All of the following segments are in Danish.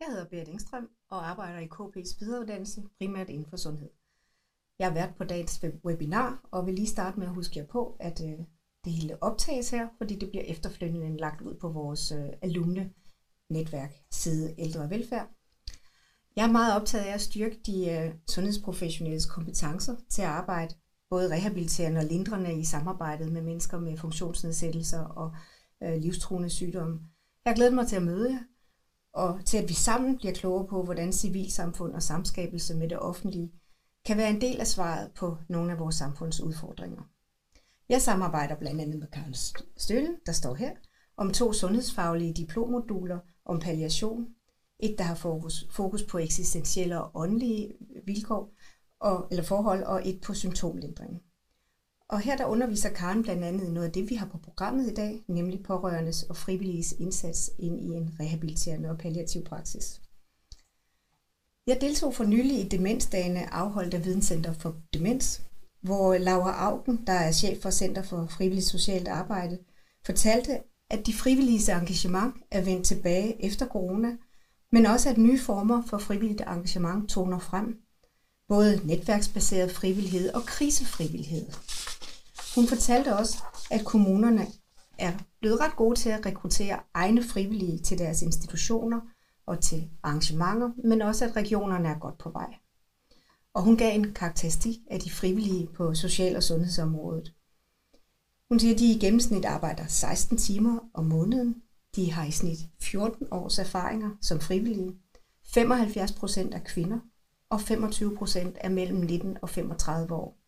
Jeg hedder Berit Engstrøm og arbejder i KP's videreuddannelse, primært inden for sundhed. Jeg har været på dagens webinar og vil lige starte med at huske jer på, at øh, det hele optages her, fordi det bliver efterfølgende lagt ud på vores øh, alumne netværk side Ældre og Velfærd. Jeg er meget optaget af at styrke de øh, sundhedsprofessionelles kompetencer til at arbejde både rehabiliterende og lindrende i samarbejdet med mennesker med funktionsnedsættelser og øh, livstruende sygdomme. Jeg glæder mig til at møde jer, og til at vi sammen bliver klogere på, hvordan civilsamfund og samskabelse med det offentlige kan være en del af svaret på nogle af vores samfunds udfordringer. Jeg samarbejder blandt andet med Karen Stølle, der står her, om to sundhedsfaglige diplommoduler om palliation. Et, der har fokus, fokus på eksistentielle og åndelige vilkår, og, eller forhold, og et på symptomlindring. Og her der underviser Karen blandt andet i noget af det, vi har på programmet i dag, nemlig pårørendes og frivilliges indsats ind i en rehabiliterende og palliativ praksis. Jeg deltog for nylig i demensdagene afholdt af Videnscenter for Demens, hvor Laura Augen, der er chef for Center for Frivilligt Socialt Arbejde, fortalte, at de frivillige engagement er vendt tilbage efter corona, men også at nye former for frivilligt engagement toner frem. Både netværksbaseret frivillighed og krisefrivillighed. Hun fortalte også, at kommunerne er blevet ret gode til at rekruttere egne frivillige til deres institutioner og til arrangementer, men også at regionerne er godt på vej. Og hun gav en karakteristik af de frivillige på social- og sundhedsområdet. Hun siger, at de i gennemsnit arbejder 16 timer om måneden. De har i snit 14 års erfaringer som frivillige. 75 procent er kvinder, og 25 procent er mellem 19 og 35 år.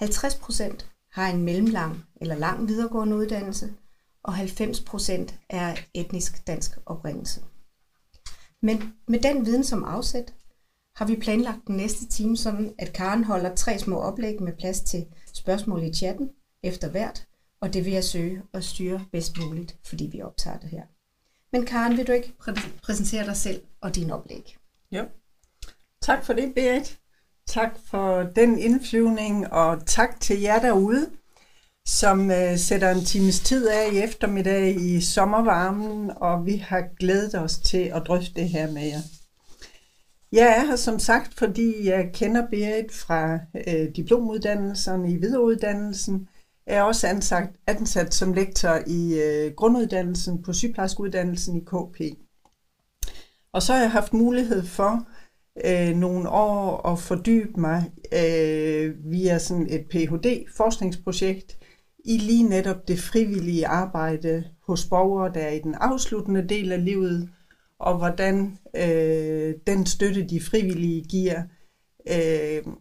50 procent har en mellemlang eller lang videregående uddannelse, og 90 procent er etnisk dansk oprindelse. Men med den viden som afsæt, har vi planlagt den næste time sådan, at Karen holder tre små oplæg med plads til spørgsmål i chatten efter hvert, og det vil jeg søge at styre bedst muligt, fordi vi optager det her. Men Karen, vil du ikke præ- præsentere dig selv og din oplæg? Jo. Tak for det, Berit. Tak for den indflyvning, og tak til jer derude, som øh, sætter en times tid af i eftermiddag i sommervarmen, og vi har glædet os til at drøfte det her med jer. Jeg er her som sagt, fordi jeg kender Berit fra øh, diplomuddannelserne i videreuddannelsen. Jeg er også ansat, ansat som lektor i øh, grunduddannelsen på sygeplejerskeuddannelsen i KP. Og så har jeg haft mulighed for øh, nogle år at fordybe mig øh, via sådan et Ph.D. forskningsprojekt i lige netop det frivillige arbejde hos borgere, der er i den afsluttende del af livet, og hvordan øh, den støtte, de frivillige giver, øh,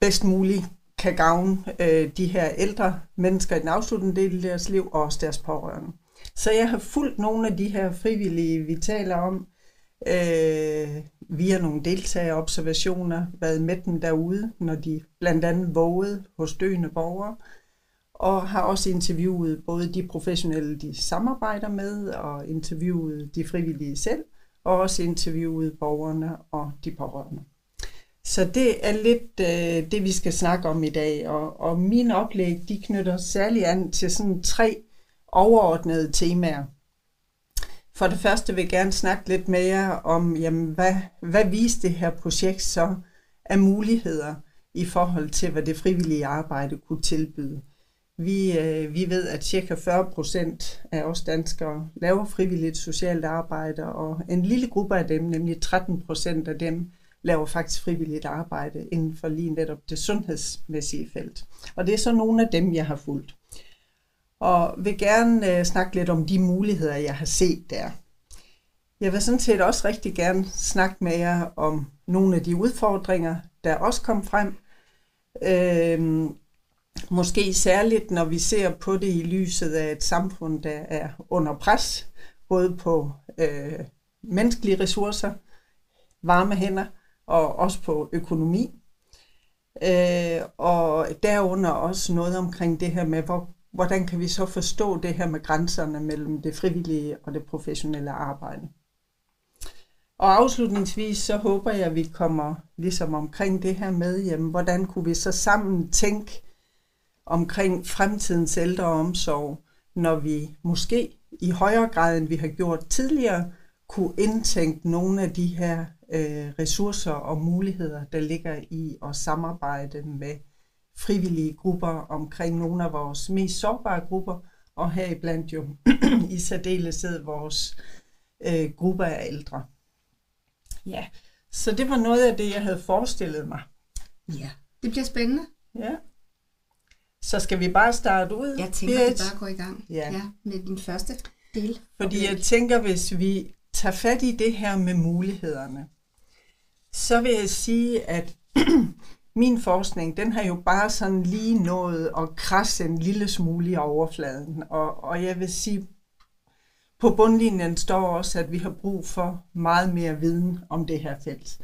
bedst muligt kan gavne øh, de her ældre mennesker i den afsluttende del af deres liv, og også deres pårørende. Så jeg har fulgt nogle af de her frivillige, vi taler om, øh, via nogle deltagerobservationer, været med dem derude, når de blandt andet vågede hos døende borgere, og har også interviewet både de professionelle, de samarbejder med, og interviewet de frivillige selv, og også interviewet borgerne og de pårørende. Så det er lidt øh, det, vi skal snakke om i dag, og, og mine oplæg, de knytter særlig an til sådan tre overordnede temaer. For det første vil jeg gerne snakke lidt med jer om, jamen, hvad, hvad viste det her projekt så af muligheder i forhold til, hvad det frivillige arbejde kunne tilbyde. Vi, øh, vi ved, at ca. 40 procent af os danskere laver frivilligt socialt arbejde, og en lille gruppe af dem, nemlig 13 procent af dem, laver faktisk frivilligt arbejde inden for lige netop det sundhedsmæssige felt. Og det er så nogle af dem, jeg har fulgt og vil gerne øh, snakke lidt om de muligheder, jeg har set der. Jeg vil sådan set også rigtig gerne snakke med jer om nogle af de udfordringer, der også kom frem. Øh, måske særligt, når vi ser på det i lyset af et samfund, der er under pres, både på øh, menneskelige ressourcer, varme hænder og også på økonomi. Øh, og derunder også noget omkring det her med, hvor hvordan kan vi så forstå det her med grænserne mellem det frivillige og det professionelle arbejde? Og afslutningsvis så håber jeg, at vi kommer ligesom omkring det her med, jamen, hvordan kunne vi så sammen tænke omkring fremtidens ældreomsorg, når vi måske i højere grad, end vi har gjort tidligere, kunne indtænke nogle af de her øh, ressourcer og muligheder, der ligger i at samarbejde med frivillige grupper omkring nogle af vores mest sårbare grupper, og heriblandt jo i særdeleshed vores øh, grupper af ældre. Ja, så det var noget af det, jeg havde forestillet mig. Ja, det bliver spændende. Ja. Så skal vi bare starte ud? Jeg tænker, Berit? at vi bare går i gang Ja. ja, med din første del. Fordi jeg tænker, hvis vi tager fat i det her med mulighederne, så vil jeg sige, at min forskning, den har jo bare sådan lige nået at krasse en lille smule i overfladen. Og, og jeg vil sige, på bundlinjen står også, at vi har brug for meget mere viden om det her felt.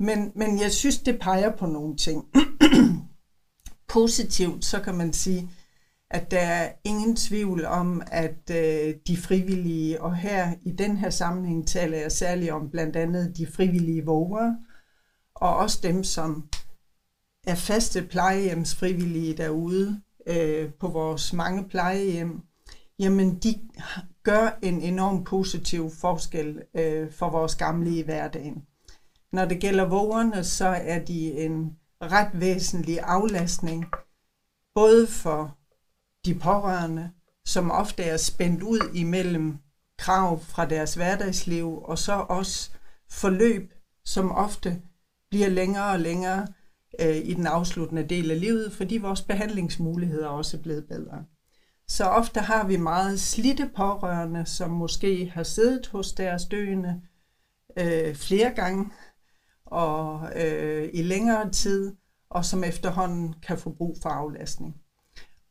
Men, men jeg synes, det peger på nogle ting. Positivt, så kan man sige, at der er ingen tvivl om, at øh, de frivillige, og her i den her sammenhæng taler jeg særligt om blandt andet de frivillige vågere, og også dem, som er faste plejehjemsfrivillige derude øh, på vores mange plejehjem, jamen de gør en enorm positiv forskel øh, for vores gamle i hverdagen. Når det gælder vågerne, så er de en ret væsentlig aflastning, både for de pårørende, som ofte er spændt ud imellem krav fra deres hverdagsliv, og så også forløb, som ofte bliver længere og længere øh, i den afsluttende del af livet, fordi vores behandlingsmuligheder også er blevet bedre. Så ofte har vi meget slitte pårørende, som måske har siddet hos deres døende øh, flere gange og øh, i længere tid, og som efterhånden kan få brug for aflastning.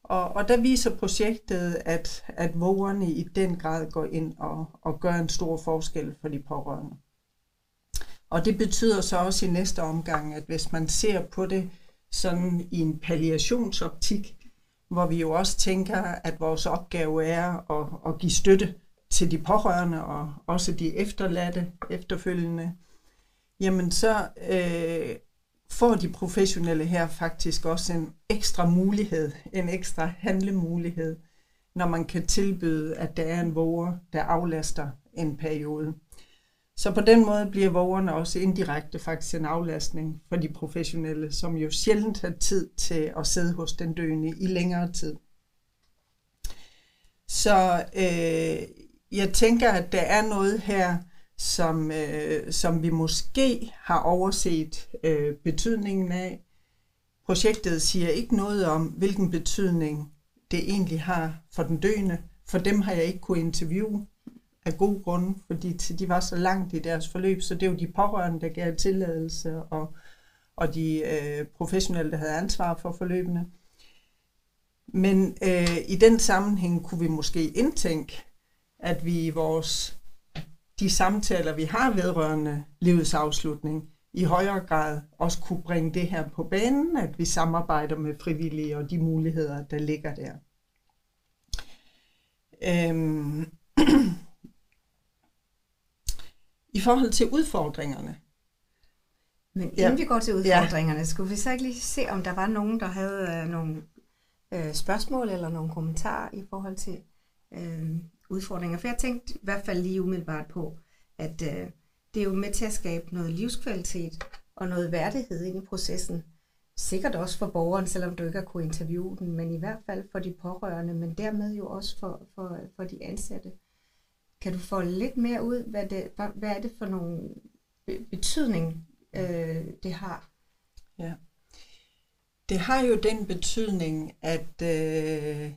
Og, og der viser projektet, at, at vågerne i den grad går ind og, og gør en stor forskel for de pårørende. Og det betyder så også i næste omgang, at hvis man ser på det sådan i en palliationsoptik, hvor vi jo også tænker, at vores opgave er at, at give støtte til de pårørende og også de efterladte efterfølgende, jamen så øh, får de professionelle her faktisk også en ekstra mulighed, en ekstra handlemulighed, når man kan tilbyde, at der er en våger, der aflaster en periode. Så på den måde bliver vågerne også indirekte faktisk en aflastning for de professionelle, som jo sjældent har tid til at sidde hos den døende i længere tid. Så øh, jeg tænker, at der er noget her, som, øh, som vi måske har overset øh, betydningen af. Projektet siger ikke noget om, hvilken betydning det egentlig har for den døende. For dem har jeg ikke kunne interviewe af god grund, fordi de var så langt i deres forløb, så det er jo de pårørende, der gav tilladelse, og, og de øh, professionelle, der havde ansvar for forløbene. Men øh, i den sammenhæng kunne vi måske indtænke, at vi i vores de samtaler, vi har vedrørende livets afslutning, i højere grad også kunne bringe det her på banen, at vi samarbejder med frivillige og de muligheder, der ligger der. Øhm. I forhold til udfordringerne. Men inden Ja. vi går til udfordringerne, ja. skulle vi så ikke lige se, om der var nogen, der havde øh, nogle øh, spørgsmål eller nogle kommentarer i forhold til øh, udfordringer. For jeg tænkte i hvert fald lige umiddelbart på, at øh, det er jo med til at skabe noget livskvalitet og noget værdighed ind i processen. Sikkert også for borgeren, selvom du ikke har kunnet interviewe den, men i hvert fald for de pårørende, men dermed jo også for, for, for de ansatte. Kan du få lidt mere ud, hvad, det, hvad, er det for nogle be- betydning, øh, det har? Ja. Det har jo den betydning, at, øh,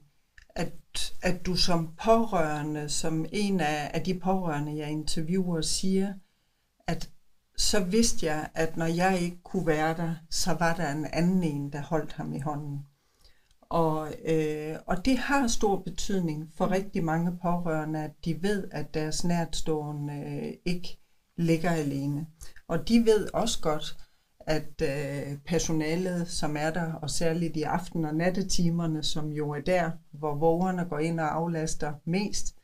at, at du som pårørende, som en af, af de pårørende, jeg interviewer, siger, at så vidste jeg, at når jeg ikke kunne være der, så var der en anden en, der holdt ham i hånden. Og, øh, og det har stor betydning for rigtig mange pårørende, at de ved, at deres nærtstående øh, ikke ligger alene. Og de ved også godt, at øh, personalet, som er der, og særligt i aften- og nattetimerne, som jo er der, hvor vågerne går ind og aflaster mest,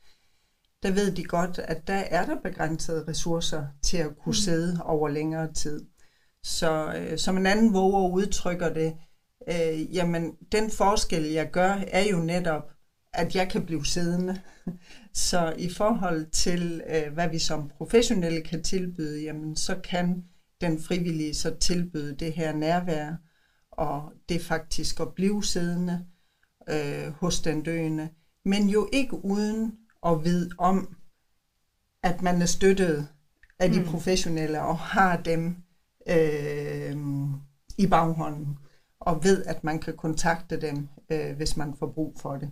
der ved de godt, at der er der begrænsede ressourcer til at kunne Mm. sidde over længere tid. Så øh, som en anden våger udtrykker det, øh, jamen den forskel, jeg gør, er jo netop, at jeg kan blive siddende. Så i forhold til, øh, hvad vi som professionelle kan tilbyde, jamen så kan den frivillige så tilbyde det her nærvær, og det faktisk at blive siddende øh, hos den døende, men jo ikke uden at vide om, at man er støttet af de mm. professionelle og har dem øh, i baghånden, og ved, at man kan kontakte dem, øh, hvis man får brug for det.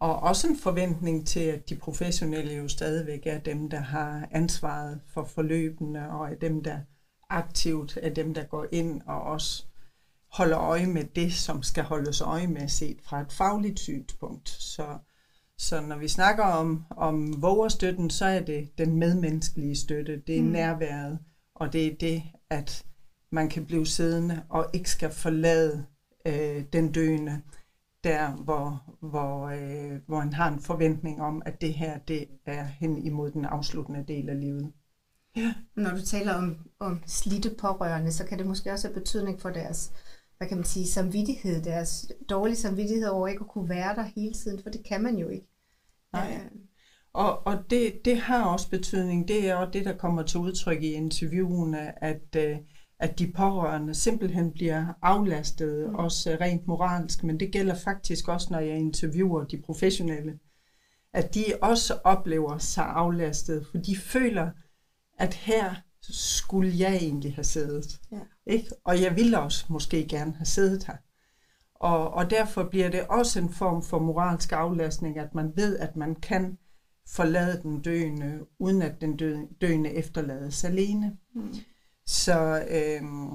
Og også en forventning til, at de professionelle jo stadigvæk er dem, der har ansvaret for forløbene, og er dem, der aktivt er dem, der går ind og også holder øje med det, som skal holdes øje med set fra et fagligt synspunkt. Så, så når vi snakker om, om vågerstøtten, så er det den medmenneskelige støtte, det er mm. nærværet, og det er det, at man kan blive siddende og ikke skal forlade øh, den døende der, hvor, hvor, øh, hvor han har en forventning om, at det her det er hen imod den afsluttende del af livet. Ja. Når du taler om, om slidte pårørende, så kan det måske også have betydning for deres hvad kan man sige, samvittighed, deres dårlige samvittighed over ikke at kunne være der hele tiden, for det kan man jo ikke. Nej. Øh. Og, og det, det har også betydning. Det er også det, der kommer til udtryk i interviewene, at, øh, at de pårørende simpelthen bliver aflastet, mm. også rent moralsk, men det gælder faktisk også, når jeg interviewer de professionelle, at de også oplever sig aflastet, for de føler, at her skulle jeg egentlig have siddet. Ja. Ikke? Og jeg ville også måske gerne have siddet her. Og, og derfor bliver det også en form for moralsk aflastning, at man ved, at man kan forlade den døende, uden at den døende efterlades alene. Mm. Så, øhm,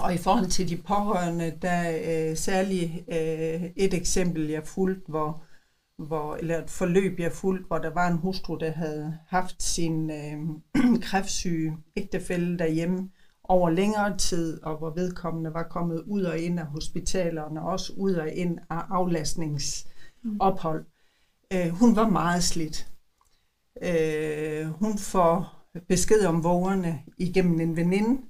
og i forhold til de pårørende, der er øh, særligt øh, et eksempel, jeg fulgte, hvor, hvor, eller et forløb, jeg fulgte, hvor der var en hustru, der havde haft sin øh, kræftsyge ægtefælde derhjemme over længere tid, og hvor vedkommende var kommet ud og ind af hospitalerne, også ud og ind af aflastningsophold. Mm. Øh, hun var meget slidt. Øh, hun får besked om vågerne igennem en veninde,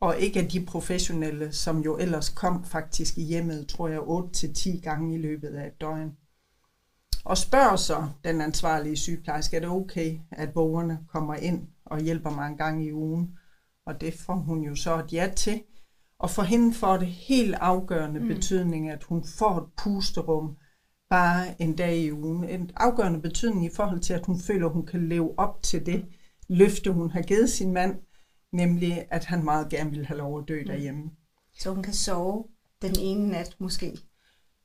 og ikke af de professionelle, som jo ellers kom faktisk i hjemmet, tror jeg, 8-10 gange i løbet af et døgn. Og spørger så den ansvarlige sygeplejerske, er det okay, at vågerne kommer ind og hjælper mig en gang i ugen? Og det får hun jo så et ja til. Og for hende får det helt afgørende mm. betydning, at hun får et pusterum bare en dag i ugen. En afgørende betydning i forhold til, at hun føler, at hun kan leve op til det løfte, hun har givet sin mand, nemlig at han meget gerne vil have lov at dø mm. derhjemme. Så hun kan sove den ene nat måske?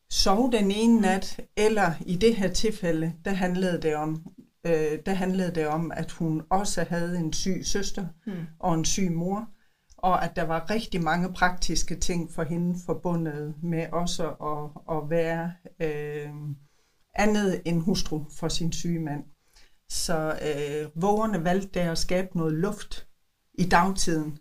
Sove den ene mm. nat, eller i det her tilfælde, der handlede det om, øh, der handlede det om, at hun også havde en syg søster mm. og en syg mor, og at der var rigtig mange praktiske ting for hende forbundet med også at, at være øh, andet end hustru for sin syge mand. Så øh, vågerne valgte der at skabe noget luft i dagtiden,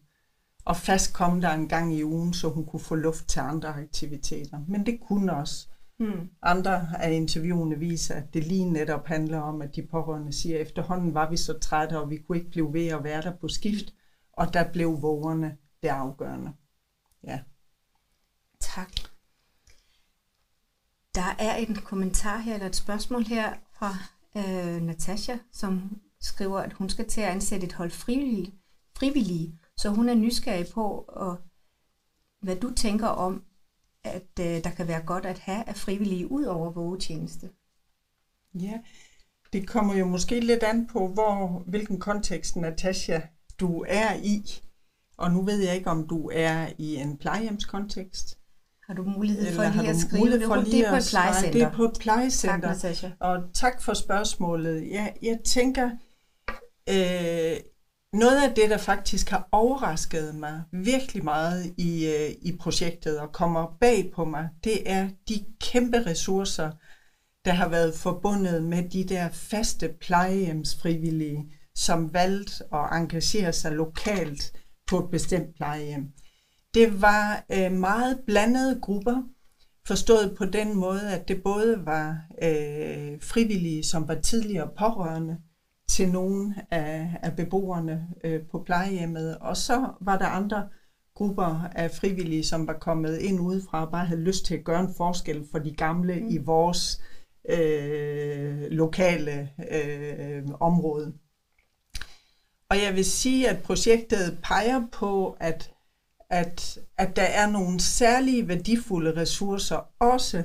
og fast kom der en gang i ugen, så hun kunne få luft til andre aktiviteter. Men det kunne også. Hmm. Andre af interviewene viser, at det lige netop handler om, at de pårørende siger, at efterhånden var vi så trætte, og vi kunne ikke blive ved at være der på skift, og der blev vågerne det afgørende. Ja. Tak. Der er en kommentar her, eller et spørgsmål her fra øh, Natasha, som skriver, at hun skal til at ansætte et hold frivillige, frivillige så hun er nysgerrig på, og, hvad du tænker om, at øh, der kan være godt at have af frivillige ud over vågetjeneste. Ja, det kommer jo måske lidt an på, hvor, hvilken kontekst, Natasha, du er i. Og nu ved jeg ikke, om du er i en plejehjemskontekst. Har du mulighed for lige at skrive det? Det er på et plejecenter. Det er på et plejecenter. Tak, Natasha. Og tak for spørgsmålet. Ja, jeg tænker, øh, noget af det, der faktisk har overrasket mig virkelig meget i, øh, i projektet og kommer bag på mig, det er de kæmpe ressourcer, der har været forbundet med de der faste plejehjemsfrivillige, som valgte at engagere sig lokalt på et bestemt plejehjem. Det var øh, meget blandede grupper, forstået på den måde, at det både var øh, frivillige, som var tidligere pårørende, til nogle af, af beboerne øh, på plejehjemmet. Og så var der andre grupper af frivillige, som var kommet ind udefra og bare havde lyst til at gøre en forskel for de gamle mm. i vores øh, lokale øh, område. Og jeg vil sige, at projektet peger på, at, at, at der er nogle særlige værdifulde ressourcer, også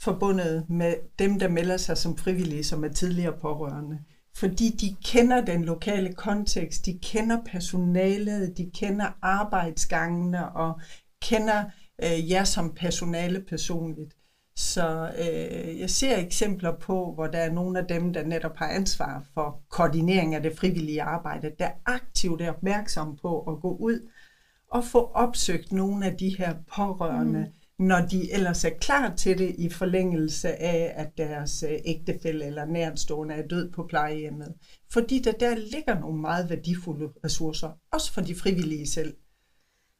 forbundet med dem, der melder sig som frivillige, som er tidligere pårørende. Fordi de kender den lokale kontekst, de kender personalet, de kender arbejdsgangene og kender øh, jer som personale personligt. Så øh, jeg ser eksempler på, hvor der er nogle af dem, der netop har ansvar for koordinering af det frivillige arbejde, der aktivt er opmærksom på at gå ud og få opsøgt nogle af de her pårørende, mm. når de ellers er klar til det i forlængelse af, at deres øh, ægtefælle eller nærtstående er død på plejehjemmet. Fordi der, der ligger nogle meget værdifulde ressourcer, også for de frivillige selv.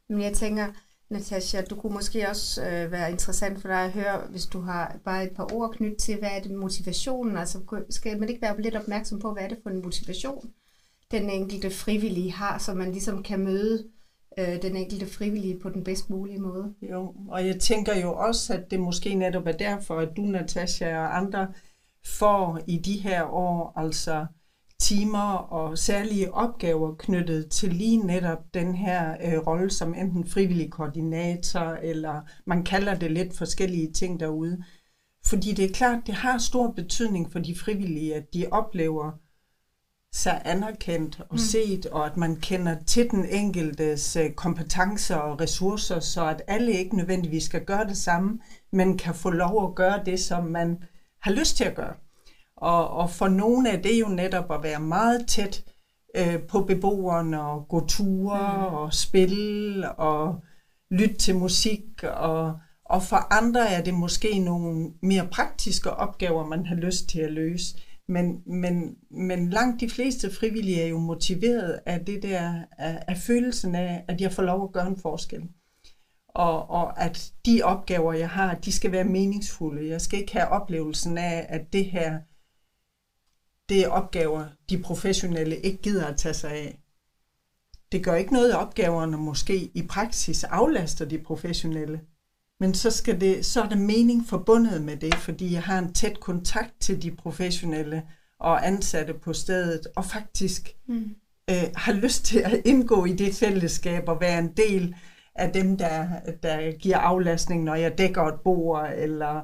Men jeg tænker, Natasha, du kunne måske også øh, være interessant for dig at høre, hvis du har bare et par ord knyttet til, hvad er det motivationen? Altså skal man ikke være lidt opmærksom på, hvad er det for en motivation, den enkelte frivillige har, så man ligesom kan møde øh, den enkelte frivillige på den bedst mulige måde? Jo, og jeg tænker jo også, at det måske netop er derfor, at du, Natasha og andre får i de her år altså timer og særlige opgaver knyttet til lige netop den her øh, rolle som enten frivillig koordinator, eller man kalder det lidt forskellige ting derude. Fordi det er klart, det har stor betydning for de frivillige, at de oplever sig anerkendt og mm. set, og at man kender til den enkeltes øh, kompetencer og ressourcer, så at alle ikke nødvendigvis skal gøre det samme, men kan få lov at gøre det, som man har lyst til at gøre. Og, og for nogle er det jo netop at være meget tæt øh, på beboerne og gå ture mm. og spille og lytte til musik. Og, og for andre er det måske nogle mere praktiske opgaver, man har lyst til at løse. Men, men, men langt de fleste frivillige er jo motiveret af det der, af, af følelsen af, at jeg får lov at gøre en forskel. Og, og at de opgaver, jeg har, de skal være meningsfulde. Jeg skal ikke have oplevelsen af, at det her det er opgaver, de professionelle ikke gider at tage sig af. Det gør ikke noget, at opgaverne måske i praksis aflaster de professionelle. Men så, skal det, så er der mening forbundet med det, fordi jeg har en tæt kontakt til de professionelle og ansatte på stedet, og faktisk mm. øh, har lyst til at indgå i det fællesskab og være en del af dem, der, der giver aflastning, når jeg dækker et bord, eller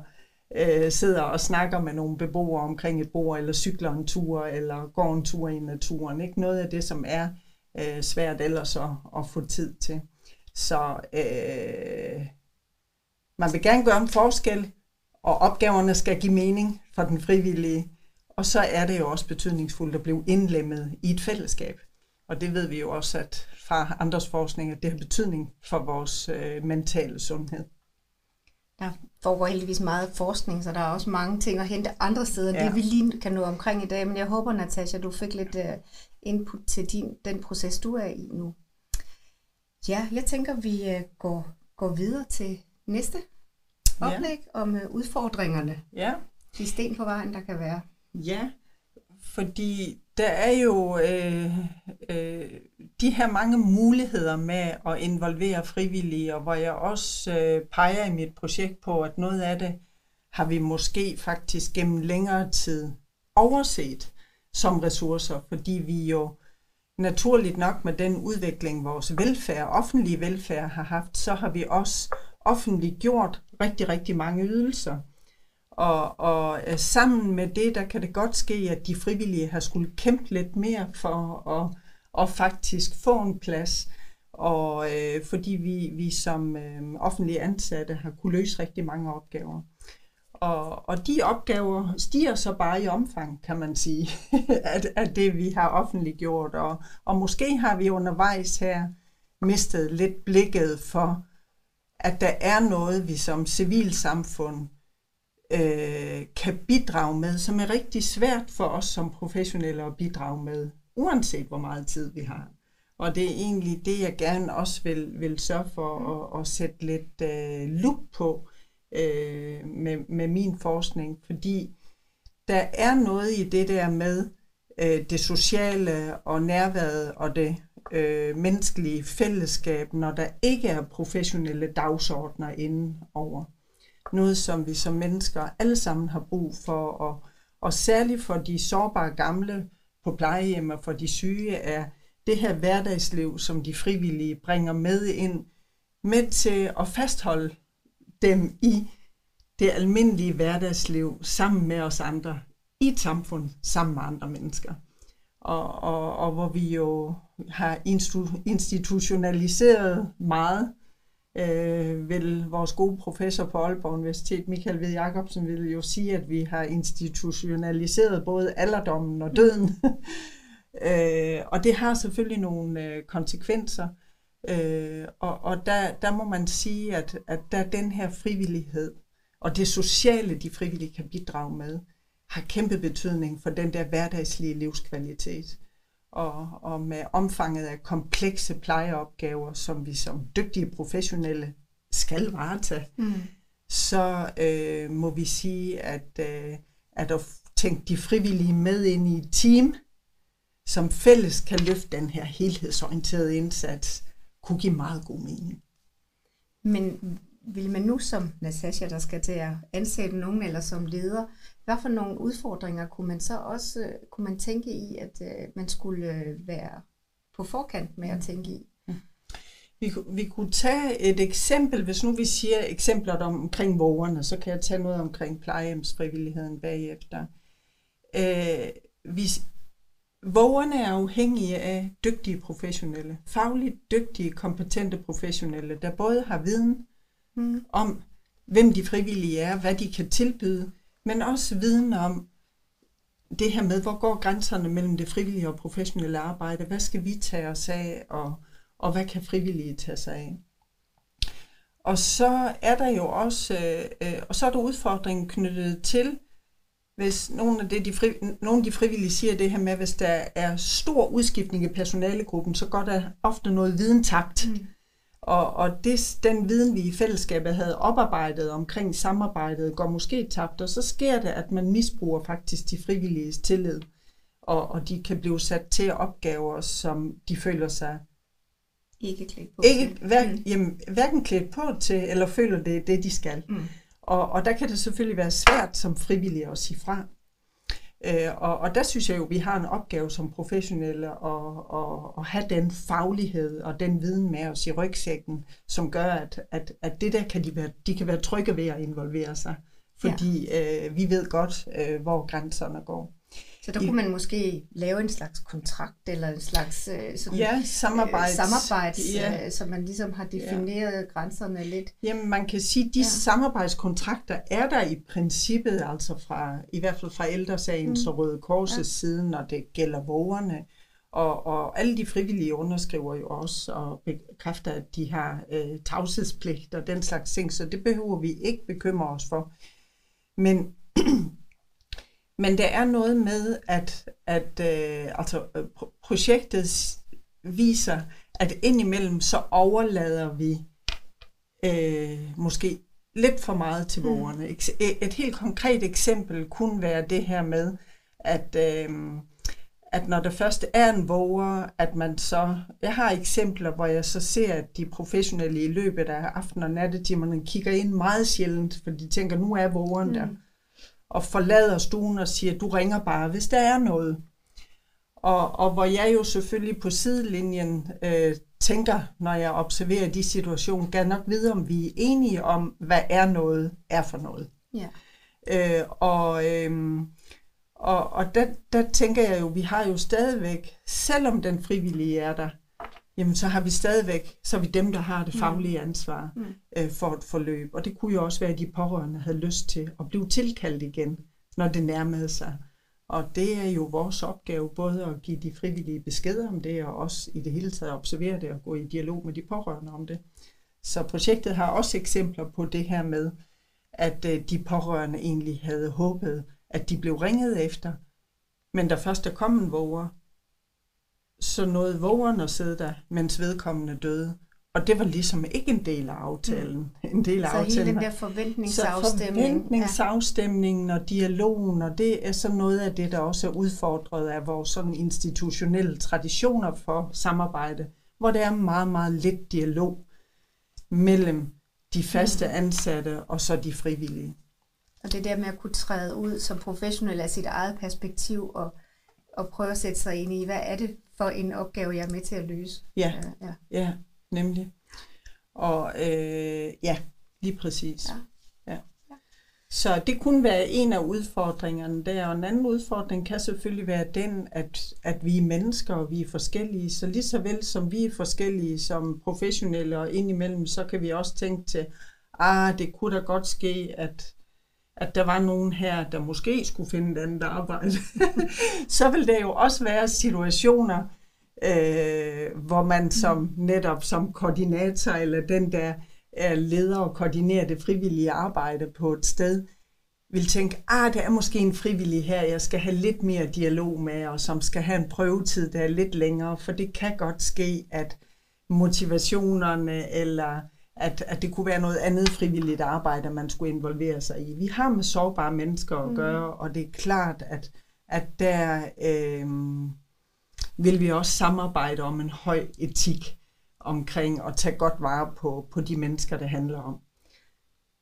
øh, sidder og snakker med nogle beboere omkring et bord, eller cykler en tur, eller går en tur i naturen. Ikke noget af det, som er øh, svært ellers at, at få tid til. Så øh, man vil gerne gøre en forskel, og opgaverne skal give mening for den frivillige. Og så er det jo også betydningsfuldt at blive indlemmet i et fællesskab. Og det ved vi jo også at fra andres forskning, at det har betydning for vores øh, mentale sundhed. Der foregår heldigvis meget forskning, så der er også mange ting at hente andre steder, ja. det vi lige kan nå omkring i dag. Men jeg håber, Natasha, du fik lidt uh, input til din, den proces, du er i nu. Ja, jeg tænker, vi uh, går, går videre til næste oplæg ja. om uh, udfordringerne. Ja. De sten på vejen, der kan være. Ja, fordi der er jo øh, øh, de her mange muligheder med at involvere frivillige, og hvor jeg også øh, peger i mit projekt på, at noget af det har vi måske faktisk gennem længere tid overset som ressourcer, fordi vi jo naturligt nok med den udvikling, vores velfærd, offentlige velfærd har haft, så har vi også offentligt gjort rigtig, rigtig mange ydelser. Og, og øh, sammen med det, der kan det godt ske, at de frivillige har skulle kæmpe lidt mere for at, at faktisk få en plads. Og øh, fordi vi, vi som øh, offentlige ansatte har kunne løse rigtig mange opgaver. Og, og de opgaver stiger så bare i omfang, kan man sige, af, af det, vi har offentliggjort. Og, og måske har vi undervejs her mistet lidt blikket for, at der er noget, vi som civilsamfund øh, kan bidrage med, som er rigtig svært for os som professionelle at bidrage med, uanset hvor meget tid vi har. Og det er egentlig det, jeg gerne også vil, vil sørge for at, at sætte lidt øh, lup på øh, med, med min forskning, fordi der er noget i det der med øh, det sociale og nærværet og det øh, menneskelige fællesskab, når der ikke er professionelle dagsordner inden over. Noget, som vi som mennesker alle sammen har brug for, og, og særligt for de sårbare gamle på plejehjem og for de syge, er det her hverdagsliv, som de frivillige bringer med ind, med til at fastholde dem i det almindelige hverdagsliv sammen med os andre, i et samfund sammen med andre mennesker. Og, og, og hvor vi jo har institutionaliseret meget, øh, vil vores gode professor på Aalborg Universitet, Michael V. Jacobsen, vil jo sige, at vi har institutionaliseret både alderdommen og døden. øh, og det har selvfølgelig nogle øh, konsekvenser. Øh, og og der, der må man sige, at, at der den her frivillighed, og det sociale, de frivillige kan bidrage med, har kæmpe betydning for den der hverdagslige livskvalitet. Og, og med omfanget af komplekse plejeopgaver, som vi som dygtige professionelle skal varetage, mm. så øh, må vi sige, at, øh, at at tænke de frivillige med ind i et team, som fælles kan løfte den her helhedsorienterede indsats, kunne give meget god mening. Men vil man nu som Natasha, der skal til at ansætte nogen, eller som leder, hvad for nogle udfordringer kunne man så også øh, kunne man tænke i, at uh, man skulle uh, være på forkant med at mm. tænke i? Mm. Vi, vi kunne tage et eksempel, hvis nu vi siger eksempler omkring vågerne, så kan jeg tage noget omkring plejehjemsfrivilligheden bagefter. Uh, vi, Vågerne er afhængige af dygtige professionelle, fagligt dygtige, kompetente professionelle, der både har viden mm. om, hvem de frivillige er, hvad de kan tilbyde, men også viden om det her med, hvor går grænserne mellem det frivillige og professionelle arbejde, hvad skal vi tage os af, og, og hvad kan frivillige tage sig af. Og så er der jo også, øh, øh og så er der udfordringen knyttet til, hvis nogle af, det, de fri, nogle af de frivillige siger det her med, hvis der er stor udskiftning i personalegruppen, så går der ofte noget viden tabt. Mm. Og, og det, den viden, vi i fællesskabet havde oparbejdet omkring samarbejdet, går måske tabt, og så sker det, at man misbruger faktisk de frivilliges tillid, og, og de kan blive sat til opgaver, som de føler sig ikke klædt på ikke, til. Hver, mm. jamen, hverken klædt på til, eller føler det det, de skal. Mm. Og, og der kan det selvfølgelig være svært som frivillig at sige fra. Øh, og, og der synes jeg jo, at vi har en opgave som professionelle at, at, at have den faglighed og den viden med os i rygsækken, som gør, at, at, at det der kan de, være, de kan være trygge ved at involvere sig. Fordi ja. øh, vi ved godt, øh, hvor grænserne går. Så der kunne man måske lave en slags kontrakt eller en slags øh, sådan, ja, samarbejde, øh, samarbejde ja. øh, så man ligesom har defineret ja. grænserne lidt. Jamen man kan sige, at de ja. samarbejdskontrakter er der i princippet, altså fra i hvert fald fra ældresagens mm. og Røde Korsets ja. side, når det gælder vågerne. Og, og alle de frivillige underskriver jo også og bekræfter, at de har øh, tavshedspligt og den slags ting, så det behøver vi ikke bekymre os for. Men Men der er noget med, at, at øh, altså, øh, projektet viser, at indimellem så overlader vi øh, måske lidt for meget til borgerne. Mm. Et helt konkret eksempel kunne være det her med, at, øh, at når der først er en våger, at man så... Jeg har eksempler, hvor jeg så ser, at de professionelle i løbet af aften- og nattetimerne kigger ind meget sjældent, for de tænker, nu er vågeren mm. der og forlader stuen og siger, du ringer bare, hvis der er noget. Og, og hvor jeg jo selvfølgelig på sidelinjen øh, tænker, når jeg observerer de situationer, gerne nok vide, om vi er enige om, hvad er noget er for noget. Ja. Øh, og øh, og, og der, der tænker jeg jo, vi har jo stadigvæk, selvom den frivillige er der, jamen så har vi stadigvæk, så er vi dem, der har det mm. faglige ansvar mm. øh, for et forløb. Og det kunne jo også være, at de pårørende havde lyst til at blive tilkaldt igen, når det nærmede sig. Og det er jo vores opgave, både at give de frivillige beskeder om det, og også i det hele taget observere det og gå i dialog med de pårørende om det. Så projektet har også eksempler på det her med, at øh, de pårørende egentlig havde håbet, at de blev ringet efter, men der først er kommet våger, så nåede vågeren at sidde der, mens vedkommende døde. og det var ligesom ikke en del af aftalen. Mm. En del af så aftalen. hele den der forventningsafstemning. Så forventningsafstemningen og dialogen, og det er så noget af det, der også er udfordret af vores sådan institutionelle traditioner for samarbejde, hvor der er meget, meget lidt dialog mellem de faste mm. ansatte og så de frivillige. Og det der med at kunne træde ud som professionel af sit eget perspektiv og, og prøve at sætte sig ind i, hvad er det for en opgave, jeg er med til at løse? Ja, ja. ja nemlig. Og øh, ja, lige præcis. Ja. Ja. Så det kunne være en af udfordringerne der, og en anden udfordring kan selvfølgelig være den, at, at vi er mennesker, og vi er forskellige. Så lige så vel som vi er forskellige som professionelle og indimellem, så kan vi også tænke til, ah, det kunne da godt ske, at, at der var nogen her, der måske skulle finde et andet arbejde. så vil der jo også være situationer, øh, hvor man som netop som koordinator eller den der er leder og koordinerer det frivillige arbejde på et sted, vil tænke, ah, der er måske en frivillig her, jeg skal have lidt mere dialog med, og som skal have en prøvetid, der er lidt længere, for det kan godt ske, at motivationerne, eller at, at det kunne være noget andet frivilligt arbejde, man skulle involvere sig i. Vi har med sårbare mennesker at mm. gøre, mm. og det er klart, at, at der øh, vil vi også samarbejde om en høj etik omkring at tage godt vare på, på de mennesker, det handler om.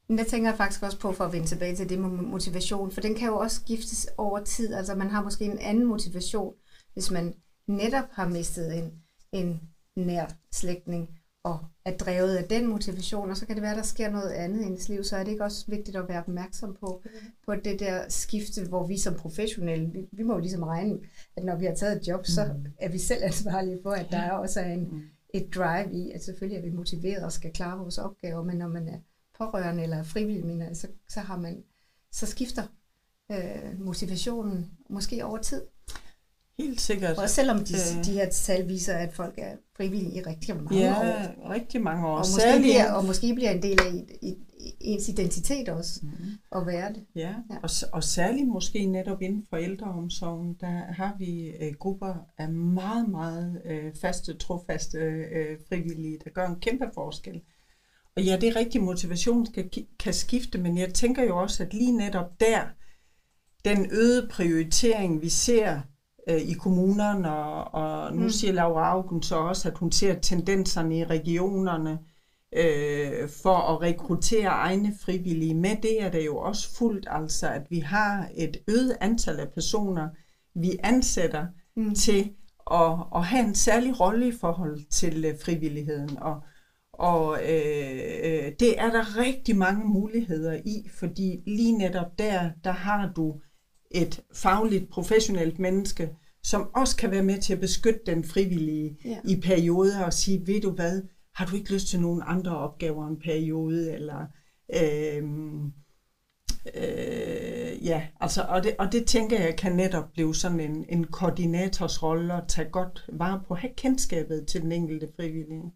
Men det tænker jeg faktisk også på for at vende tilbage til det med motivation, for den kan jo også skiftes over tid. Altså man har måske en anden motivation, hvis man netop har mistet en, en nær slægtning, og er drevet af den motivation, og så kan det være, der sker noget andet i ens liv, så er det ikke også vigtigt at være opmærksom på, mm. på det der skifte, hvor vi som professionelle, vi, vi må jo ligesom regne, at når vi har taget et job, så mm. er vi selv ansvarlige for, at der også er en, mm. et drive i, at selvfølgelig er vi motiveret og skal klare vores opgaver, men når man er pårørende eller frivillig, mener, så, så, har man, så skifter øh, motivationen måske over tid. Helt sikkert. Og selvom de, øh. de her tal viser, at folk er frivillige i rigtig mange ja, år. Ja, rigtig mange år. Og måske, bliver, og måske bliver en del af i, i, ens identitet også, mm. at være det. Ja, ja. Og, og særligt måske netop inden for ældreomsorgen, der har vi øh, grupper af meget, meget øh, faste, trofaste øh, frivillige, der gør en kæmpe forskel. Og ja, det er rigtig, motivation kan, kan skifte, men jeg tænker jo også, at lige netop der, den øgede prioritering, vi ser øh, i kommunerne, og, og nu mm. siger Laura Augen så også, at hun ser tendenserne i regionerne øh, for at rekruttere egne frivillige. Med det er det jo også fuldt, altså at vi har et øget antal af personer, vi ansætter mm. til at, at have en særlig rolle i forhold til øh, frivilligheden. Og, og øh, øh, det er der rigtig mange muligheder i, fordi lige netop der, der har du et fagligt, professionelt menneske, som også kan være med til at beskytte den frivillige ja. i perioder og sige, ved du hvad, har du ikke lyst til nogle andre opgaver en periode, eller øh, øh, ja, altså, og det, og det tænker jeg kan netop blive sådan en, en koordinators rolle at tage godt vare på, have kendskabet til den enkelte frivillige.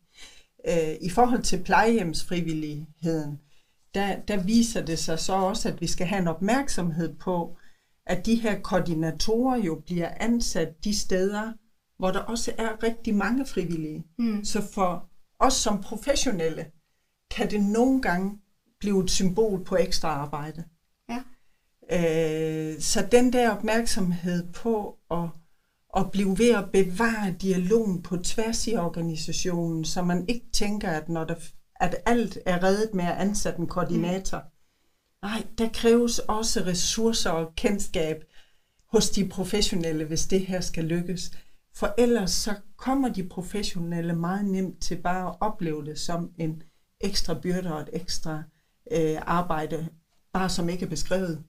Øh, I forhold til plejehjemsfrivilligheden, der, der viser det sig så også, at vi skal have en opmærksomhed på, at de her koordinatorer jo bliver ansat de steder, hvor der også er rigtig mange frivillige. Mm. Så for os som professionelle, kan det nogle gange blive et symbol på ekstra arbejde. Ja. Øh, så den der opmærksomhed på at, at blive ved at bevare dialogen på tværs i organisationen, så man ikke tænker, at når der, at alt er reddet med at ansætte en koordinator, mm. Nej, der kræves også ressourcer og kendskab hos de professionelle, hvis det her skal lykkes. For ellers så kommer de professionelle meget nemt til bare at opleve det som en ekstra byrde og et ekstra øh, arbejde, bare som ikke er beskrevet,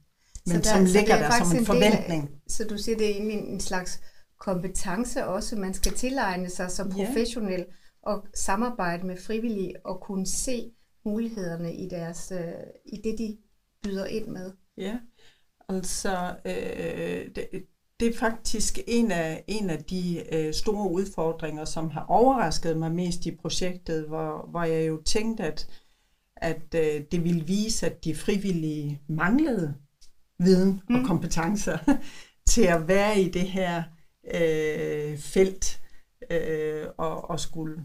men der, som ligger der som en, en forventning. Af, så du siger, det er egentlig en slags kompetence også, man skal tilegne sig som professionel ja. og samarbejde med frivillige og kunne se mulighederne i deres øh, i det, de byder ind med? Ja, altså øh, det, det er faktisk en af, en af de øh, store udfordringer, som har overrasket mig mest i projektet, hvor, hvor jeg jo tænkte, at, at øh, det ville vise, at de frivillige manglede viden mm. og kompetencer til at være i det her øh, felt øh, og, og skulle